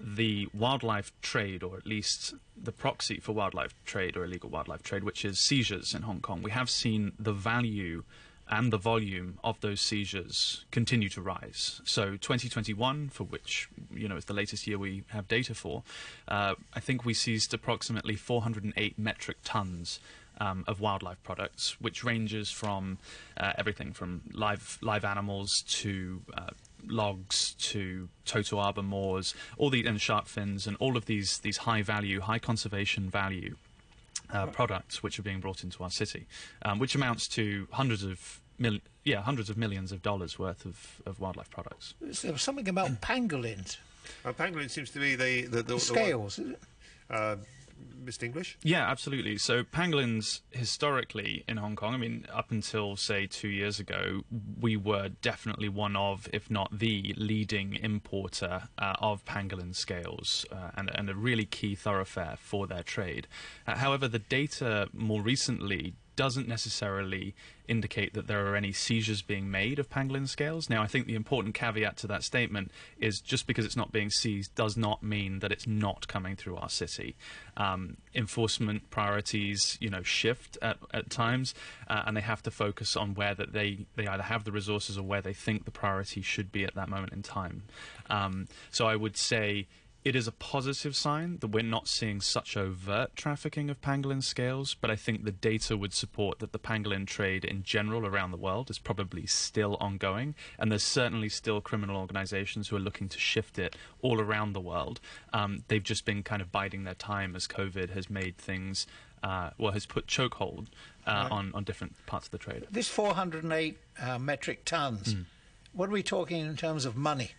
Speaker 11: the wildlife trade, or at least the proxy for wildlife trade or illegal wildlife trade, which is seizures in Hong Kong, we have seen the value and the volume of those seizures continue to rise. So 2021, for which you know is the latest year we have data for, uh, I think we seized approximately 408 metric tons um, of wildlife products, which ranges from uh, everything from live live animals to uh, logs to totoaba maws, all the and shark fins, and all of these these high value, high conservation value uh, products which are being brought into our city, um, which amounts to hundreds of mil- yeah hundreds of millions of dollars worth of, of wildlife products.
Speaker 9: There was something about pangolins.
Speaker 7: Uh, pangolin seems to be the the, the,
Speaker 9: The scales, is it?
Speaker 7: Uh,
Speaker 11: Yeah, absolutely. So pangolins historically in Hong Kong, I mean, up until say two years ago, we were definitely one of, if not the leading importer uh, of pangolin scales, uh, and, and a really key thoroughfare for their trade. Uh, however, the data more recently doesn't necessarily indicate that there are any seizures being made of pangolin scales. Now, I think the important caveat to that statement is just because it's not being seized does not mean that it's not coming through our city. Um, enforcement priorities, you know, shift at, at times, uh, and they have to focus on where that they, they either have the resources or where they think the priority should be at that moment in time. Um, so I would say it is a positive sign that we're not seeing such overt trafficking of pangolin scales, but I think the data would support that the pangolin trade in general around the world is probably still ongoing, and there's certainly still criminal organizations who are looking to shift it all around the world. Um, they've just been kind of biding their time as COVID has made things, uh, well, has put chokehold uh,
Speaker 9: Right.
Speaker 11: on, on different parts of the trade.
Speaker 9: This 408 uh, metric tons, what are we talking in terms of money?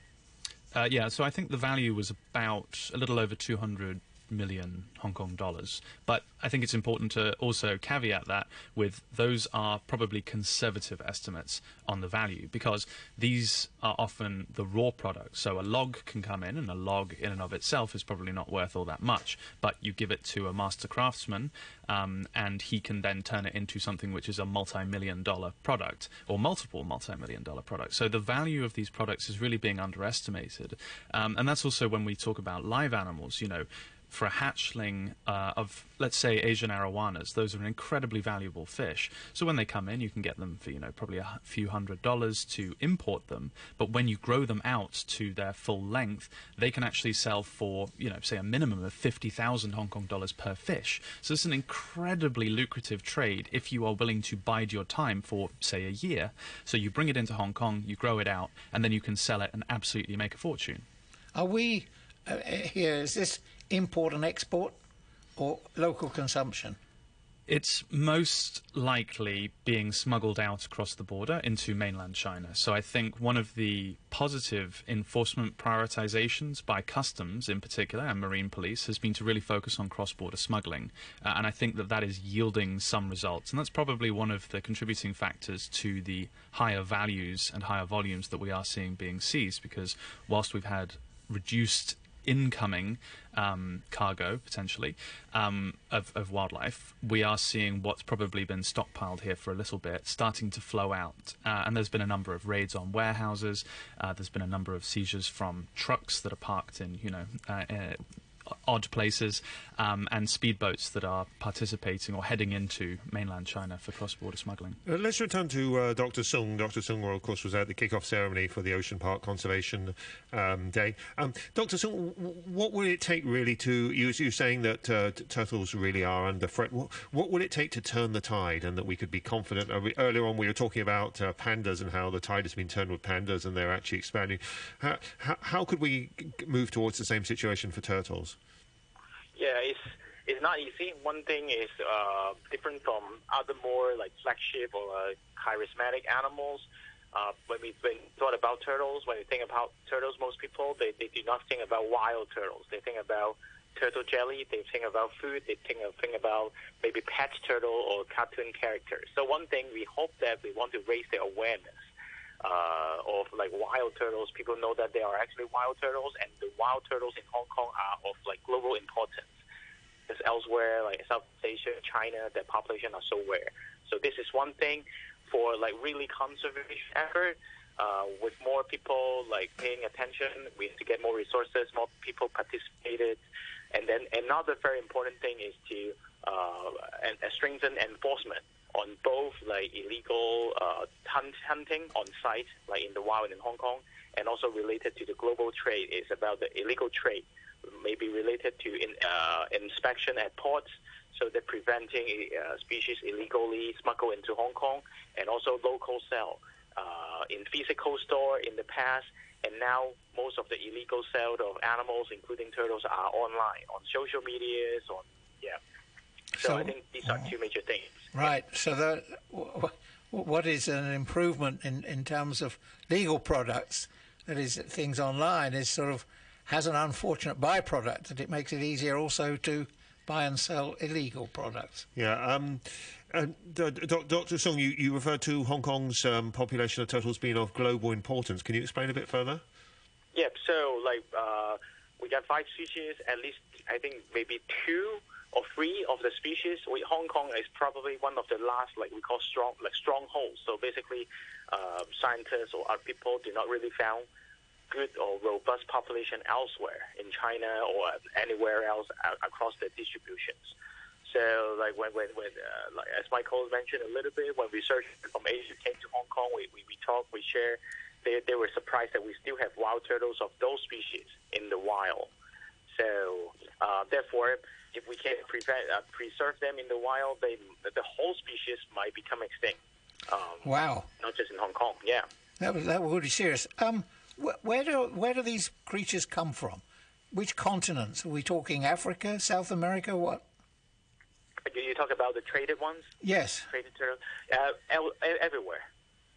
Speaker 11: Uh, yeah, so I think the value was about a little over 200 million Hong Kong dollars. But I think it's important to also caveat that with those are probably conservative estimates on the value because these are often the raw products. So a log can come in, and a log in and of itself is probably not worth all that much. But you give it to a master craftsman, um, and he can then turn it into something which is a multi-million dollar product or multiple multi-million dollar products. So the value of these products is really being underestimated, um, and that's also when we talk about live animals. You know, for a hatchling uh, of, let's say, Asian arowanas, those are an incredibly valuable fish. So when they come in, you can get them for, you know, probably a few hundred dollars to import them. But when you grow them out to their full length, they can actually sell for, you know, say a minimum of 50,000 Hong Kong dollars per fish. So it's an incredibly lucrative trade if you are willing to bide your time for, say, a year. So you bring it into Hong Kong, you grow it out, and then you can sell it and absolutely make a fortune.
Speaker 9: Are we uh, here? Is this import and export or local consumption?
Speaker 11: It's most likely being smuggled out across the border into mainland China. So I think one of the positive enforcement prioritizations by customs, in particular, and marine police, has been to really focus on cross border smuggling. Uh, and I think that that is yielding some results. And that's probably one of the contributing factors to the higher values and higher volumes that we are seeing being seized, because whilst we've had reduced incoming um, cargo potentially um, of, of, wildlife, we are seeing what's probably been stockpiled here for a little bit starting to flow out. Uh, and there's been a number of raids on warehouses. Uh, there's been a number of seizures from trucks that are parked in, you know, uh, uh odd places um, and speedboats that are participating or heading into mainland China for cross-border smuggling.
Speaker 7: Uh, let's return to uh, Dr. Sung. Dr. Sung, of course, was at the kick-off ceremony for the Ocean Park Conservation um, Day. Um, Dr. Sung, what will it take really to, you, you're saying that uh, turtles really are under threat, what, what, will it take to turn the tide and that we could be confident? Uh, earlier on we were talking about uh, pandas and how the tide has been turned with pandas and they're actually expanding. How, how, how could we move towards the same situation for turtles?
Speaker 8: Yeah, it's it's not easy. One thing is uh, different from other more like flagship or uh, charismatic animals. Uh, when we when thought about turtles, when we think about turtles, most people they, they do not think about wild turtles. They think about turtle jelly. They think about food. They think of, think about maybe pet turtle or cartoon characters. So one thing we hope that we want to raise the awareness uh, of like wild turtles. People know that they are actually wild turtles, and the wild turtles in Hong Kong are of like global importance. Because elsewhere, like South Asia, China, their population are so rare. So this is one thing for like really conservation effort. Uh, with more people like paying attention, we have to get more resources, more people participated, and then another very important thing is to uh, and strengthen enforcement on both like illegal uh, hunt, hunting on site, like in the wild in Hong Kong, and also related to the global trade is about the illegal trade, maybe related to in, uh, inspection at ports, so they're preventing uh, species illegally smuggled into Hong Kong, and also local sale uh, in physical store in the past. And now most of the illegal sale of animals, including turtles, are online on social medias, on yeah. So, so I think these are two major things.
Speaker 9: Right. So that what is an improvement in, in terms of legal products, that is, things online, is sort of has an unfortunate byproduct that it makes it easier also to buy and sell illegal products.
Speaker 7: Yeah. Um, uh, Dr. Sung, you, you referred to Hong Kong's um, population of turtles being of global importance. Can you explain a bit further?
Speaker 8: Yeah. So, like, uh, we got five species. At least, I think maybe two or three of the species. We, Hong Kong is probably one of the last, like we call strong, like strongholds. So basically, uh, scientists or other people do not really found good or robust population elsewhere in China or anywhere else across the distributions. So, like when when, when uh, like as Michael mentioned a little bit, when research from Asia came to Hong Kong, we we, we talk, we share. They they were surprised that we still have wild turtles of those species in the wild. So, uh, therefore, if we can prevent, uh, preserve them in the wild, they, the whole species might become extinct. Um,
Speaker 9: wow!
Speaker 8: Not just in Hong Kong. Yeah.
Speaker 9: That was that was be serious. Um, wh- where do where do these creatures come from? Which continents are we talking? Africa, South America, what?
Speaker 8: Do you talk about the traded ones?
Speaker 9: Yes.
Speaker 8: Traded turtles, uh, el- everywhere.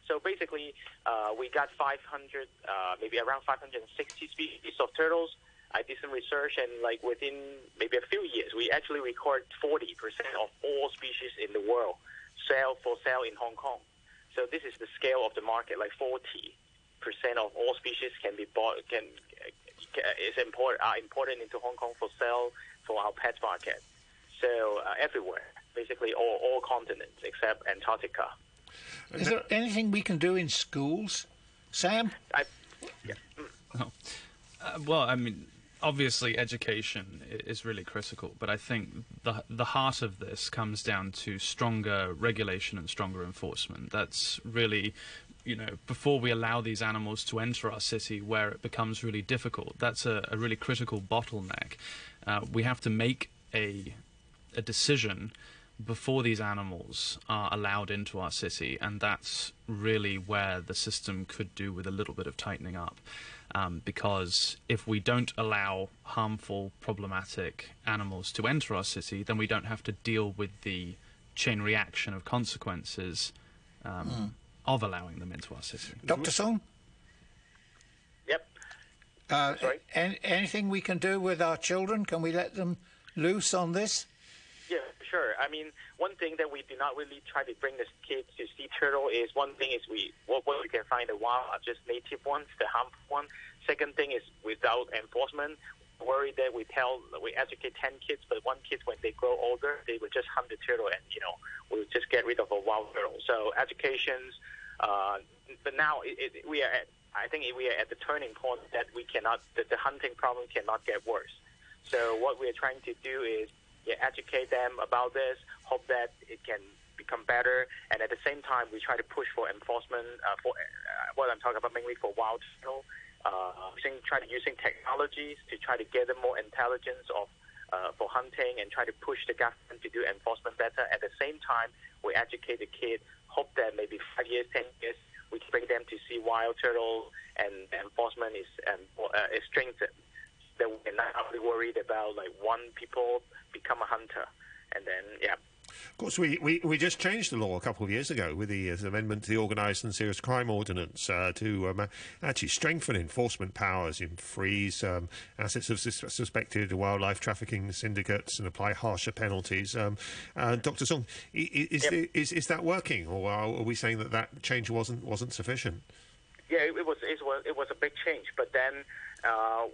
Speaker 8: So basically, uh, we got 500, uh, maybe around 560 species of turtles I did some research, and like within maybe a few years, we actually record 40% of all species in the world sell for sale in Hong Kong. So this is the scale of the market. Like 40% of all species can be bought, can is import are imported into Hong Kong for sale for our pet market. So uh, everywhere, basically all, all continents except Antarctica.
Speaker 9: Is there anything we can do in schools, Sam? I,
Speaker 11: yeah. Mm. Oh. Uh, well, I mean, obviously education is really critical, but I think the the heart of this comes down to stronger regulation and stronger enforcement. That's really you know, before we allow these animals to enter our city where it becomes really difficult. That's a, a really critical bottleneck. Uh, we have to make a, a decision before these animals are allowed into our city, and that's really where the system could do with a little bit of tightening up. Um, because if we don't allow harmful, problematic animals to enter our city, then we don't have to deal with the chain reaction of consequences um, mm. of allowing them into our city.
Speaker 9: Dr. Sung?
Speaker 8: Yep.
Speaker 9: Uh, Sorry? anything we can do with our children? Can we let them loose on this?
Speaker 8: Sure. I mean, one thing that we do not really try to bring the kids to sea turtle is one thing is we what, what we can find the wild are just native ones, the harmful ones. Second thing is without enforcement, worry that we tell we educate ten kids, but one kid when they grow older, they will just hunt the turtle and you know we'll just get rid of a wild turtle. So educations, uh, but now it, it, we are at I think we are at the turning point that we cannot that the hunting problem cannot get worse. So what we are trying to do is yeah, educate them about this, hope that it can become better, and at the same time, we try to push for enforcement uh, for uh, what I'm talking about mainly for wild turtle, uh, using, try to using technologies to try to gather more intelligence of uh, for hunting and try to push the government to do enforcement better. At the same time, we educate the kid, hope that maybe five years, ten years, we bring them to see wild turtle and enforcement is um, uh, is strengthened that we're not really worried about like one people become a hunter, and then yeah.
Speaker 7: Of course, we, we, we just changed the law a couple of years ago with the uh, amendment to the Organised and Serious Crime Ordinance uh, to um, actually strengthen enforcement powers in freeze um, assets of sus- suspected wildlife trafficking syndicates and apply harsher penalties. Um, uh, Dr. Sung, is, yep. is, is that working, or are we saying that that change wasn't wasn't sufficient?
Speaker 8: Yeah, it, was it was it was a big change, but then uh,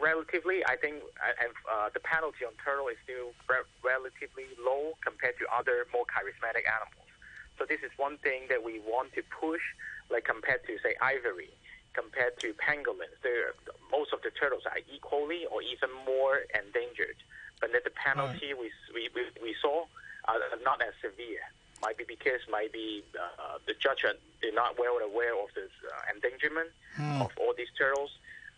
Speaker 8: relatively, I think, and uh, the penalty on turtle is still re- relatively low compared to other more charismatic animals. So this is one thing that we want to push, like compared to say ivory, compared to pangolins. most of the turtles are equally or even more endangered, but then the penalty right. we, we we saw are not as severe. Might be because maybe uh, the judge are not well aware of the uh, endangerment hmm. of all these turtles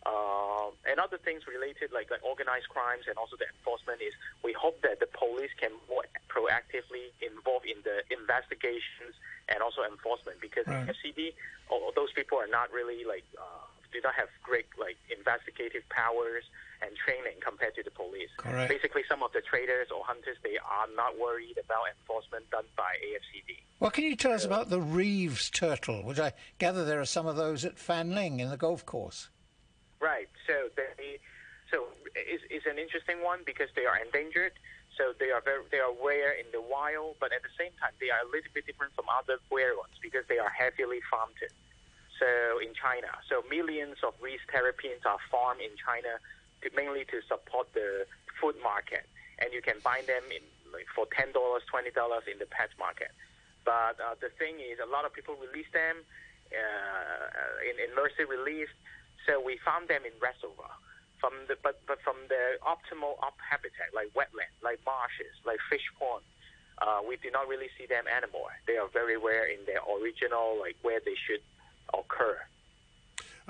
Speaker 8: uh, and other things related, like, like organized crimes and also the enforcement, is we hope that the police can more proactively involve in the investigations and also enforcement because right. FCD, oh, those people are not really like uh, do not have great like investigative powers and training compared to the police.
Speaker 9: Correct.
Speaker 8: Basically, some of the traders or hunters they are not worried about enforcement done by AFCD.
Speaker 9: What can you tell us about the Reeves turtle, which I gather there are some of those at Fanling in the golf course?
Speaker 8: Right. So they, so it's, it's an interesting one because they are endangered. So they are very, they are rare in the wild, but at the same time they are a little bit different from other rare ones because they are heavily farmed. So in China, so millions of Reeves terrapins are farmed in China to, mainly to support the food market, and you can buy them in like for ten dollars, twenty dollars in the pet market. But uh, the thing is, a lot of people release them uh, in, in mercy release so we found them in reservoir. From the, but, but from the optimal up habitat, like wetland, like marshes, like fish pond, uh, we do not really see them anymore. They are very rare in their original, like where they should occur.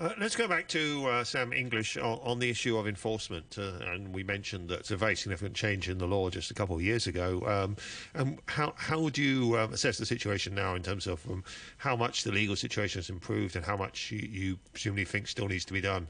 Speaker 7: Uh, let's go back to uh, Sam Inglis on, on, the issue of enforcement. Uh, and we mentioned that it's a very significant change in the law just a couple of years ago. Um, and how, how would you um, assess the situation now in terms of um, how much the legal situation has improved and how much you, you presumably think still needs to be done?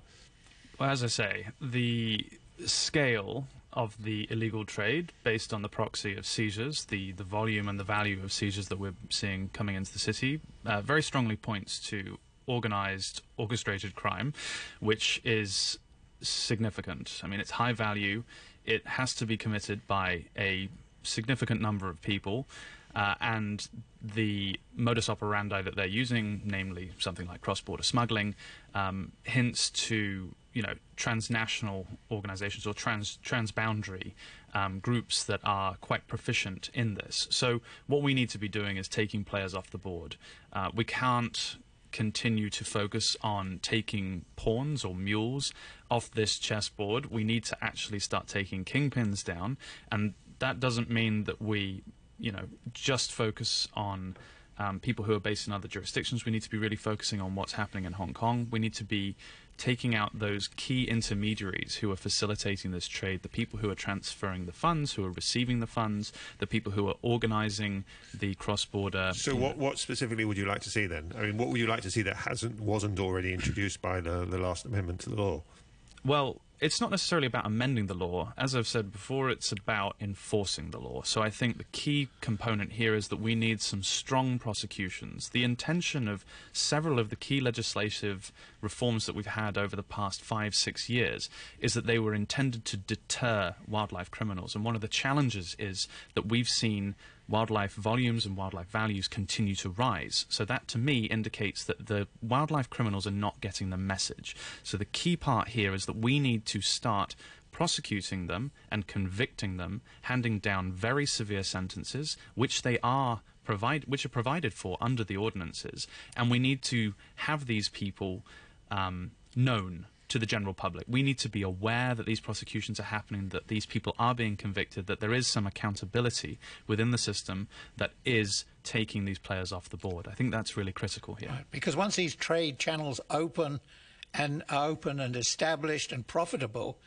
Speaker 11: Well, as I say, the scale of the illegal trade based on the proxy of seizures, the, the volume and the value of seizures that we're seeing coming into the city, uh, very strongly points to organized, orchestrated crime, which is significant. I mean, it's high value. It has to be committed by a significant number of people. Uh, and the modus operandi that they're using, namely something like cross-border smuggling, um, hints to you know transnational organizations or trans transboundary um, groups that are quite proficient in this. So what we need to be doing is taking players off the board. Uh, we can't continue to focus on taking pawns or mules off this chessboard. We need to actually start taking kingpins down, and that doesn't mean that we, you know, just focus on. Um, people who are based in other jurisdictions, we need to be really focusing on what's happening in Hong Kong. We need to be taking out those key intermediaries who are facilitating this trade, the people who are transferring the funds, who are receiving the funds, the people who are organizing the cross-border.
Speaker 7: So, what, what specifically would you like to see then? I mean, what would you like to see that hasn't wasn't already introduced by the, the last amendment to the law?
Speaker 11: Well, it's not necessarily about amending the law. As I've said before, it's about enforcing the law. So I think the key component here is that we need some strong prosecutions. The intention of several of the key legislative reforms that we've had over the past five, six years is that they were intended to deter wildlife criminals. And one of the challenges is that we've seen wildlife volumes and wildlife values continue to rise. So that to me indicates that the wildlife criminals are not getting the message. So the key part here is that we need to start prosecuting them and convicting them, handing down very severe sentences, which they are provide, which are provided for under the ordinances, and we need to have these people um, known to the general public. We need to be aware that these prosecutions are happening, that these people are being convicted, that there is some accountability within the system that is taking these players off the board. I think that's really critical here. Right,
Speaker 9: because once these trade channels open and are open and established and profitable,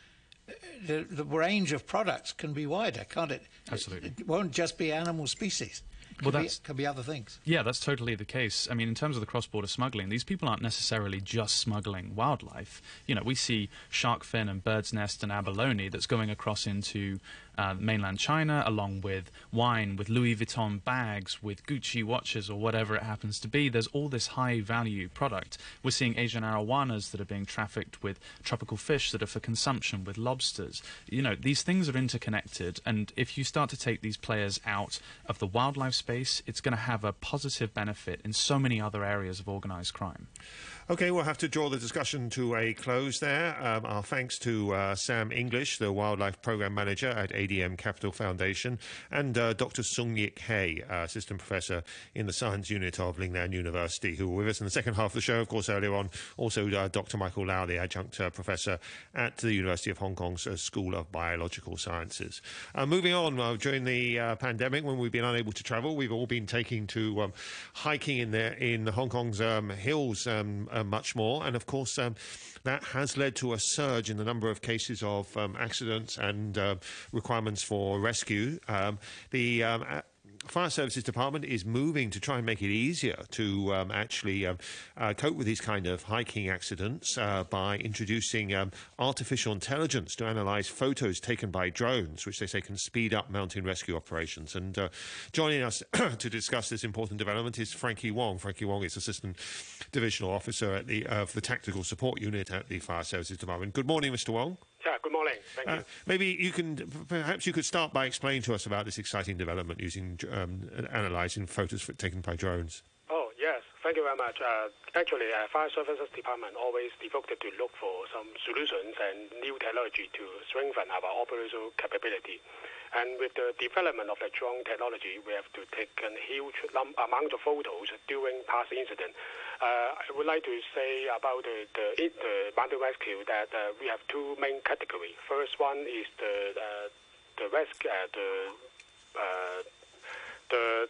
Speaker 9: the, the range of products can be wider, can't it?
Speaker 11: Absolutely.
Speaker 9: It won't just be animal species. Could well, that could be other things.
Speaker 11: Yeah, that's totally the case. I mean, in terms of the cross-border smuggling, these people aren't necessarily just smuggling wildlife. You know, we see shark fin and bird's nest and abalone that's going across into uh, mainland China, along with wine, with Louis Vuitton bags, with Gucci watches, or whatever it happens to be. There's all this high value product. We're seeing Asian arowanas that are being trafficked with tropical fish that are for consumption, with lobsters. You know, these things are interconnected, and if you start to take these players out of the wildlife space, it's going to have a positive benefit in so many other areas of organized crime.
Speaker 7: Okay, we'll have to draw the discussion to a close there. Um, our thanks to uh, Sam Inglis, the Wildlife Program Manager at ADM Capital Foundation, and uh, Dr. Sung Yik-hei, uh, Assistant Professor in the Science Unit of Lingnan University, who were with us in the second half of the show. Of course, earlier on, also uh, Dr. Michael Lau, the Adjunct uh, Professor at the University of Hong Kong's uh, School of Biological Sciences. moving on, during the pandemic, when we've been unable to travel, we've all been taking to um, hiking in, the, in Hong Kong's um, hills. Uh, much more. And of course, um, that has led to a surge in the number of cases of um, accidents and uh, requirements for rescue. Um, the um, Fire Services Department is moving to try and make it easier to um, actually um, uh, cope with these kind of hiking accidents uh, by introducing um, artificial intelligence to analyse photos taken by drones, which they say can speed up mountain rescue operations. And uh, joining us to discuss this important development is Frankie Wong. Frankie Wong is Assistant Divisional Officer at the, of the Tactical Support Unit at the Fire Services Department. Good morning, Mr. Wong.
Speaker 12: Yeah, good morning. Thank uh, you.
Speaker 7: Maybe you can, perhaps you could start by explaining to us about this exciting development using um, analysing photos taken by drones.
Speaker 12: Oh yes, thank you very much. Uh, actually, uh, Fire Services Department always devoted to look for some solutions and new technology to strengthen our operational capability. And with the development of the drone technology, we have to take a huge amount of photos during past incident. Uh, I would like to say about the, the, the rescue that uh, we have two main categories. First one is the uh, the rescue, the the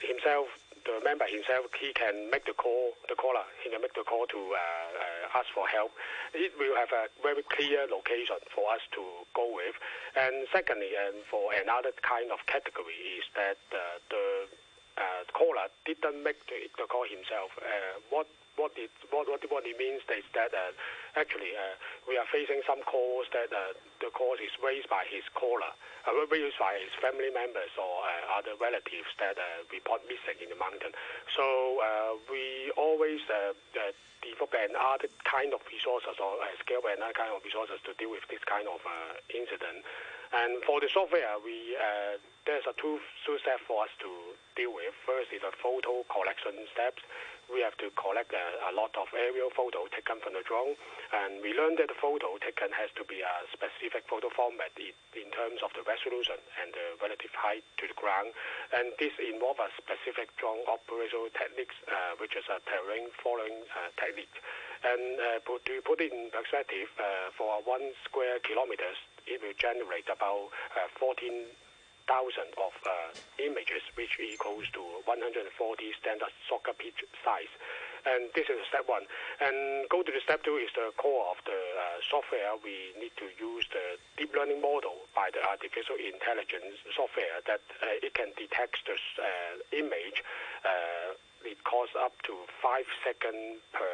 Speaker 12: himself the member himself, he can make the call, the caller, he can make the call to uh, uh, ask for help. It will have a very clear location for us to go with. And secondly, and for another kind of category is that uh, the uh, caller didn't make the, the call himself. Uh, what what it what what, what it means is that uh, actually uh, we are facing some calls that uh, the call is raised by his caller, uh, raised by his family members or uh, other relatives that uh, report missing in the mountain. So uh, we always develop another kind of resources or scale another kind of resources to deal with this kind of incident. And for the software, we there's a two two steps for us to deal with. First is the photo collection steps. We have to collect a, a lot of aerial photo taken from the drone, and we learned that the photo taken has to be a specific photo format in, terms of the resolution and the relative height to the ground. And this involves a specific drone operational techniques, uh, which is a terrain following uh, technique. And uh, put, to put it in perspective, uh, for one square kilometers, it will generate about uh, 14 thousand of uh, images, which equals to 140 standard soccer pitch size. And this is step one. And go to the step two is the core of the uh, software. We need to use the deep learning model by the artificial intelligence software that uh, it can detect the uh, image. Uh, it costs up to five seconds per,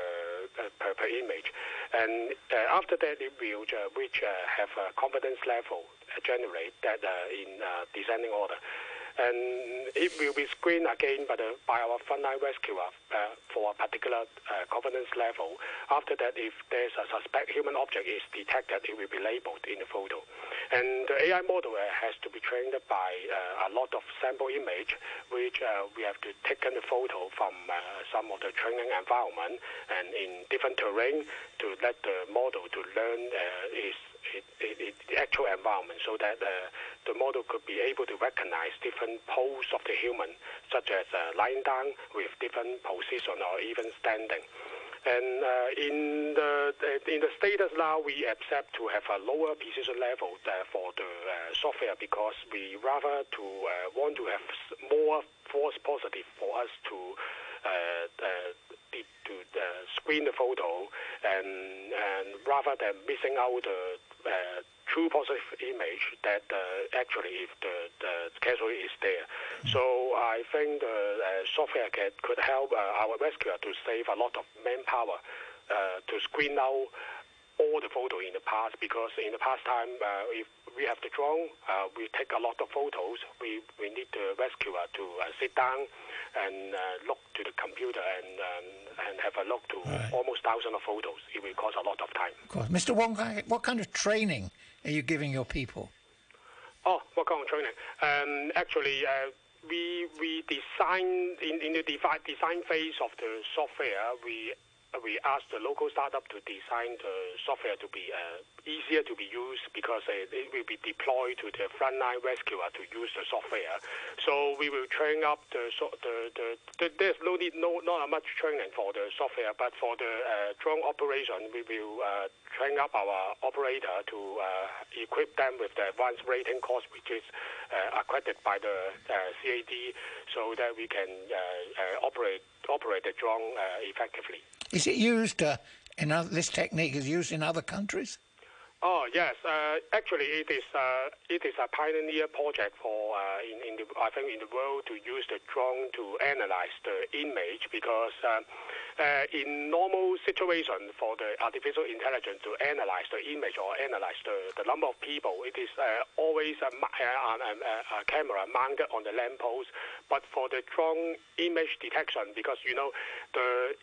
Speaker 12: per, per image. And uh, after that, it will uh, which uh, have a confidence level uh, generate that in descending order and it will be screened again by, the, by our frontline rescuer uh, for a particular uh, confidence level. After that, if there's a suspect human object is detected, it will be labeled in the photo. And the AI model uh, has to be trained by uh, a lot of sample image, which uh, we have to take the photo from uh, some of the training environment and in different terrain to let the model to learn is it, it, the actual environment so that the model could be able to recognize different pose of the human, such as uh, lying down with different position or even standing. And uh, in the in the status now, we accept to have a lower precision level uh, for the uh, software because we rather to want to have more false positive for us to to screen the photo and and rather than missing out the true positive image that actually if the, the casualty is there. So I think the uh, software can, could help uh, our rescuer to save a lot of manpower uh, to screen out all the photo in the past because in the past time uh, if we have the drone uh, we take a lot of photos. We, we need the rescuer to uh, sit down and uh, look to the computer and um, and have a look to right. almost thousand of photos. It will cost a lot of time.
Speaker 9: Of course. Mr. Wong what kind of training are you giving your people?
Speaker 12: Oh what kind of training? Um, actually uh, we we design in, in the design phase of the software we we asked the local startup to design the software to be uh, easier to be used because uh, it will be deployed to the frontline rescuer to use the software. So we will train up the so, the, the, the, there's no need no not much training for the software, but for the uh, drone operation we will train up our operator to equip them with the advanced rating course, which is accredited by the CAD, so that we can operate operate the drone effectively.
Speaker 9: Is it used uh, in other, this technique is used in other countries?
Speaker 12: Oh yes, uh, actually it is uh, it is a pioneer project for uh, I think in the world to use the drone to analyze the image because in normal situation for the artificial intelligence to analyze the image or analyze the, number of people, it is always a, camera mounted on the lamppost. But for the drone image detection, because you know the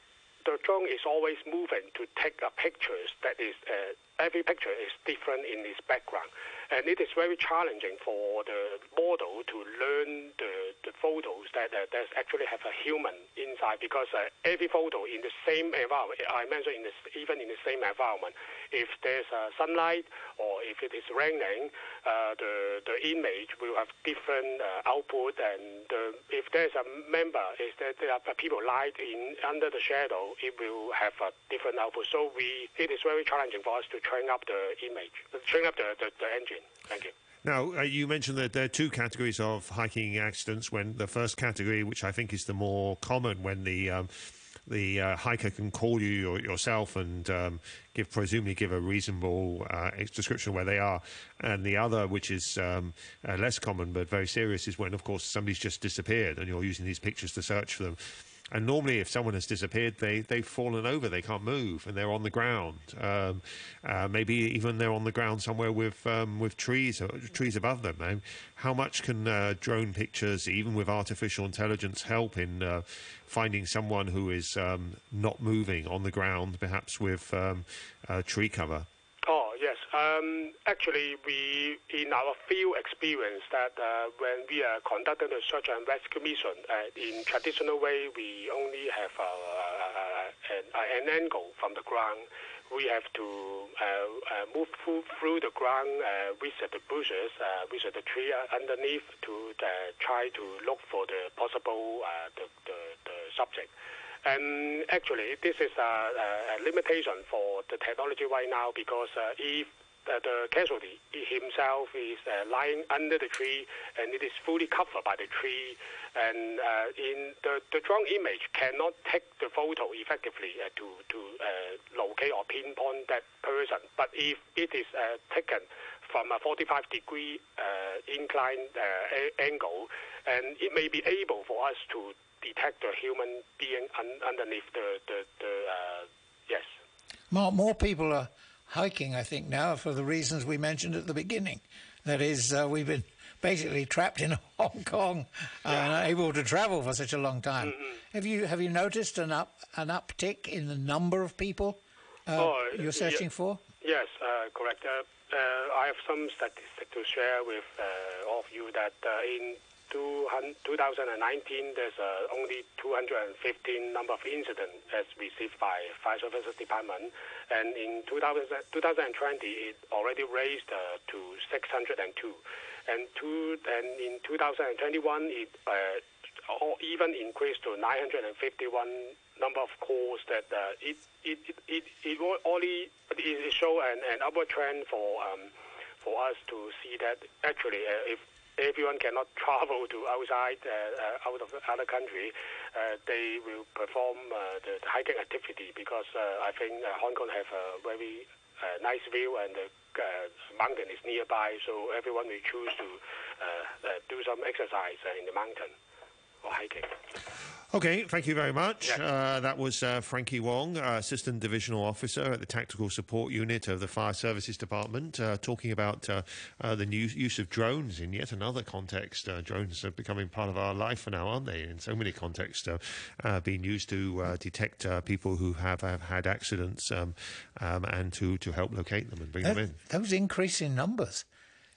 Speaker 12: the drone is always moving to take a pictures that is uh, every picture is different in its background. And it is very challenging for the model to learn the, the photos that, that actually have a human inside because uh, every photo in the same environment, I mentioned in the, even in the same environment, if there's uh, sunlight or if it is raining, uh, the, the image will have different uh, output. And if there's a member, is that there are people light in under the shadow, it will have a different output. So we, it is very challenging for us to train up the image, train up the, the, the engine. Thank you.
Speaker 7: Now, uh, you mentioned that there are two categories of hiking accidents. When the first category, which I think is the more common, when the um, the uh, hiker can call you or yourself and um, give presumably give a reasonable uh, description of where they are, and the other, which is um, uh, less common but very serious, is when, of course, somebody's just disappeared and you're using these pictures to search for them. And normally, if someone has disappeared, they, they've fallen over, they can't move, and they're on the ground. Um, uh, maybe even they're on the ground somewhere with, um, with trees, uh, trees above them. How much can uh, drone pictures, even with artificial intelligence, help in uh, finding someone who is um, not moving on the ground, perhaps with um, tree cover?
Speaker 12: Um, actually, we in our field experience that uh, when we are conducting the search and rescue mission, uh, in traditional way, we only have uh, an, an, angle from the ground. We have to uh, uh, move through, through, the ground, uh, visit the bushes, visit the tree underneath to try to look for the possible the, the, the subject. And actually, this is a, a, limitation for the technology right now because uh, if uh, the casualty himself is uh, lying under the tree and it is fully covered by the tree, and uh, in the, the drone image cannot take the photo effectively uh, to, to uh, locate or pinpoint that person. But if it is taken from a 45 degree inclined angle, and it may be able for us to detect a human being un- underneath the, the, the uh, yes.
Speaker 9: More, more people are hiking, I think, now for the reasons we mentioned at the beginning. That is, uh, we've been basically trapped in Hong Kong uh, yeah. and unable to travel for such a long time. Mm-hmm. Have you have you noticed an up an uptick in the number of people uh, oh, you're searching for?
Speaker 12: Yes, uh, correct. Uh, uh, I have some statistics to share with all of you that in 2019, there's uh, only 215 number of incidents as received by Fire Services Department, and in 2000, 2020 it already raised uh, to 602, and, two, and in 2021 it uh, even increased to 951 number of calls that uh, it, it, it, it, it only it show an, an upward trend for um, for us to see that actually uh, if everyone cannot travel to outside, uh, uh, out of other country, uh, they will perform the, the, hiking activity because uh, I think uh, Hong Kong have a very nice view and the mountain is nearby, so everyone will choose to do some exercise in the mountain or hiking.
Speaker 7: Okay, thank you very much. Yeah. Uh, that was uh, Frankie Wong, uh, Assistant Divisional Officer at the Tactical Support Unit of the Fire Services Department, uh, talking about uh, uh, the new use of drones in yet another context. drones are becoming part of our life now, aren't they? In so many contexts, being used to detect people who have, have had accidents um, um, and to, to help locate them and bring
Speaker 9: that,
Speaker 7: them in.
Speaker 9: Those increasing numbers.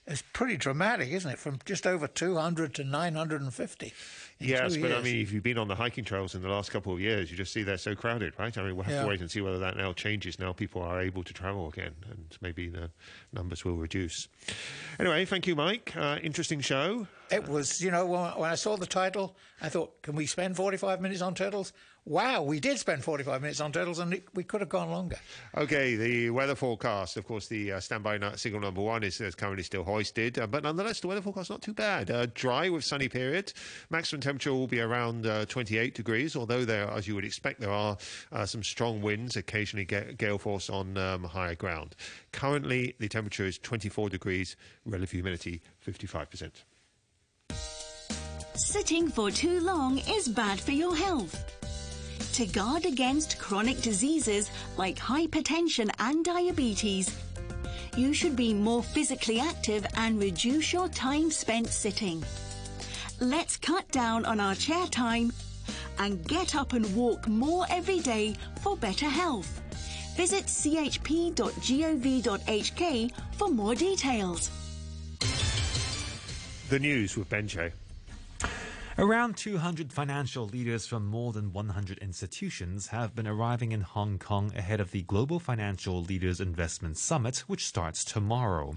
Speaker 9: It's pretty dramatic, isn't it? From just over 200 to 950.
Speaker 7: Yes, but I mean, if you've been on the hiking trails in the last couple of years, you just see they're so crowded, right? I mean, we'll have yeah. to wait and see whether that now changes. Now people are able to travel again, and maybe the numbers will reduce. Anyway, thank you, Mike. Uh, interesting show.
Speaker 9: It was, you know, when I saw the title, I thought, can we spend 45 minutes on turtles? Wow, we did spend 45 minutes on turtles and we could have gone longer.
Speaker 7: Okay, the weather forecast. Of course, the uh, standby signal number one is, is currently still hoisted, uh, but nonetheless, the weather forecast not too bad. Uh, dry with sunny period. Maximum temperature will be around uh, 28 degrees, although there, as you would expect, there are uh, some strong winds, occasionally gale force on um, higher ground. Currently, the temperature is 24 degrees, relative humidity 55%.
Speaker 13: Sitting for too long is bad for your health to guard against chronic diseases like hypertension and diabetes. You should be more physically active and reduce your time spent sitting. Let's cut down on our chair time and get up and walk more every day for better health. Visit chp.gov.hk for more details.
Speaker 7: The news with Ben Che.
Speaker 4: Around 200 financial leaders from more than 100 institutions have been arriving in Hong Kong ahead of the Global Financial Leaders Investment Summit, which starts tomorrow.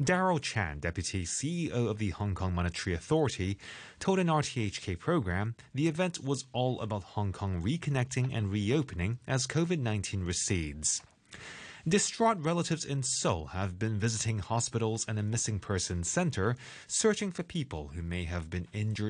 Speaker 4: Darryl Chan, Deputy CEO of the Hong Kong Monetary Authority, told an RTHK program the event was all about Hong Kong reconnecting and reopening as COVID 19 recedes. Distraught relatives in Seoul have been visiting hospitals and a missing persons center, searching for people who may have been injured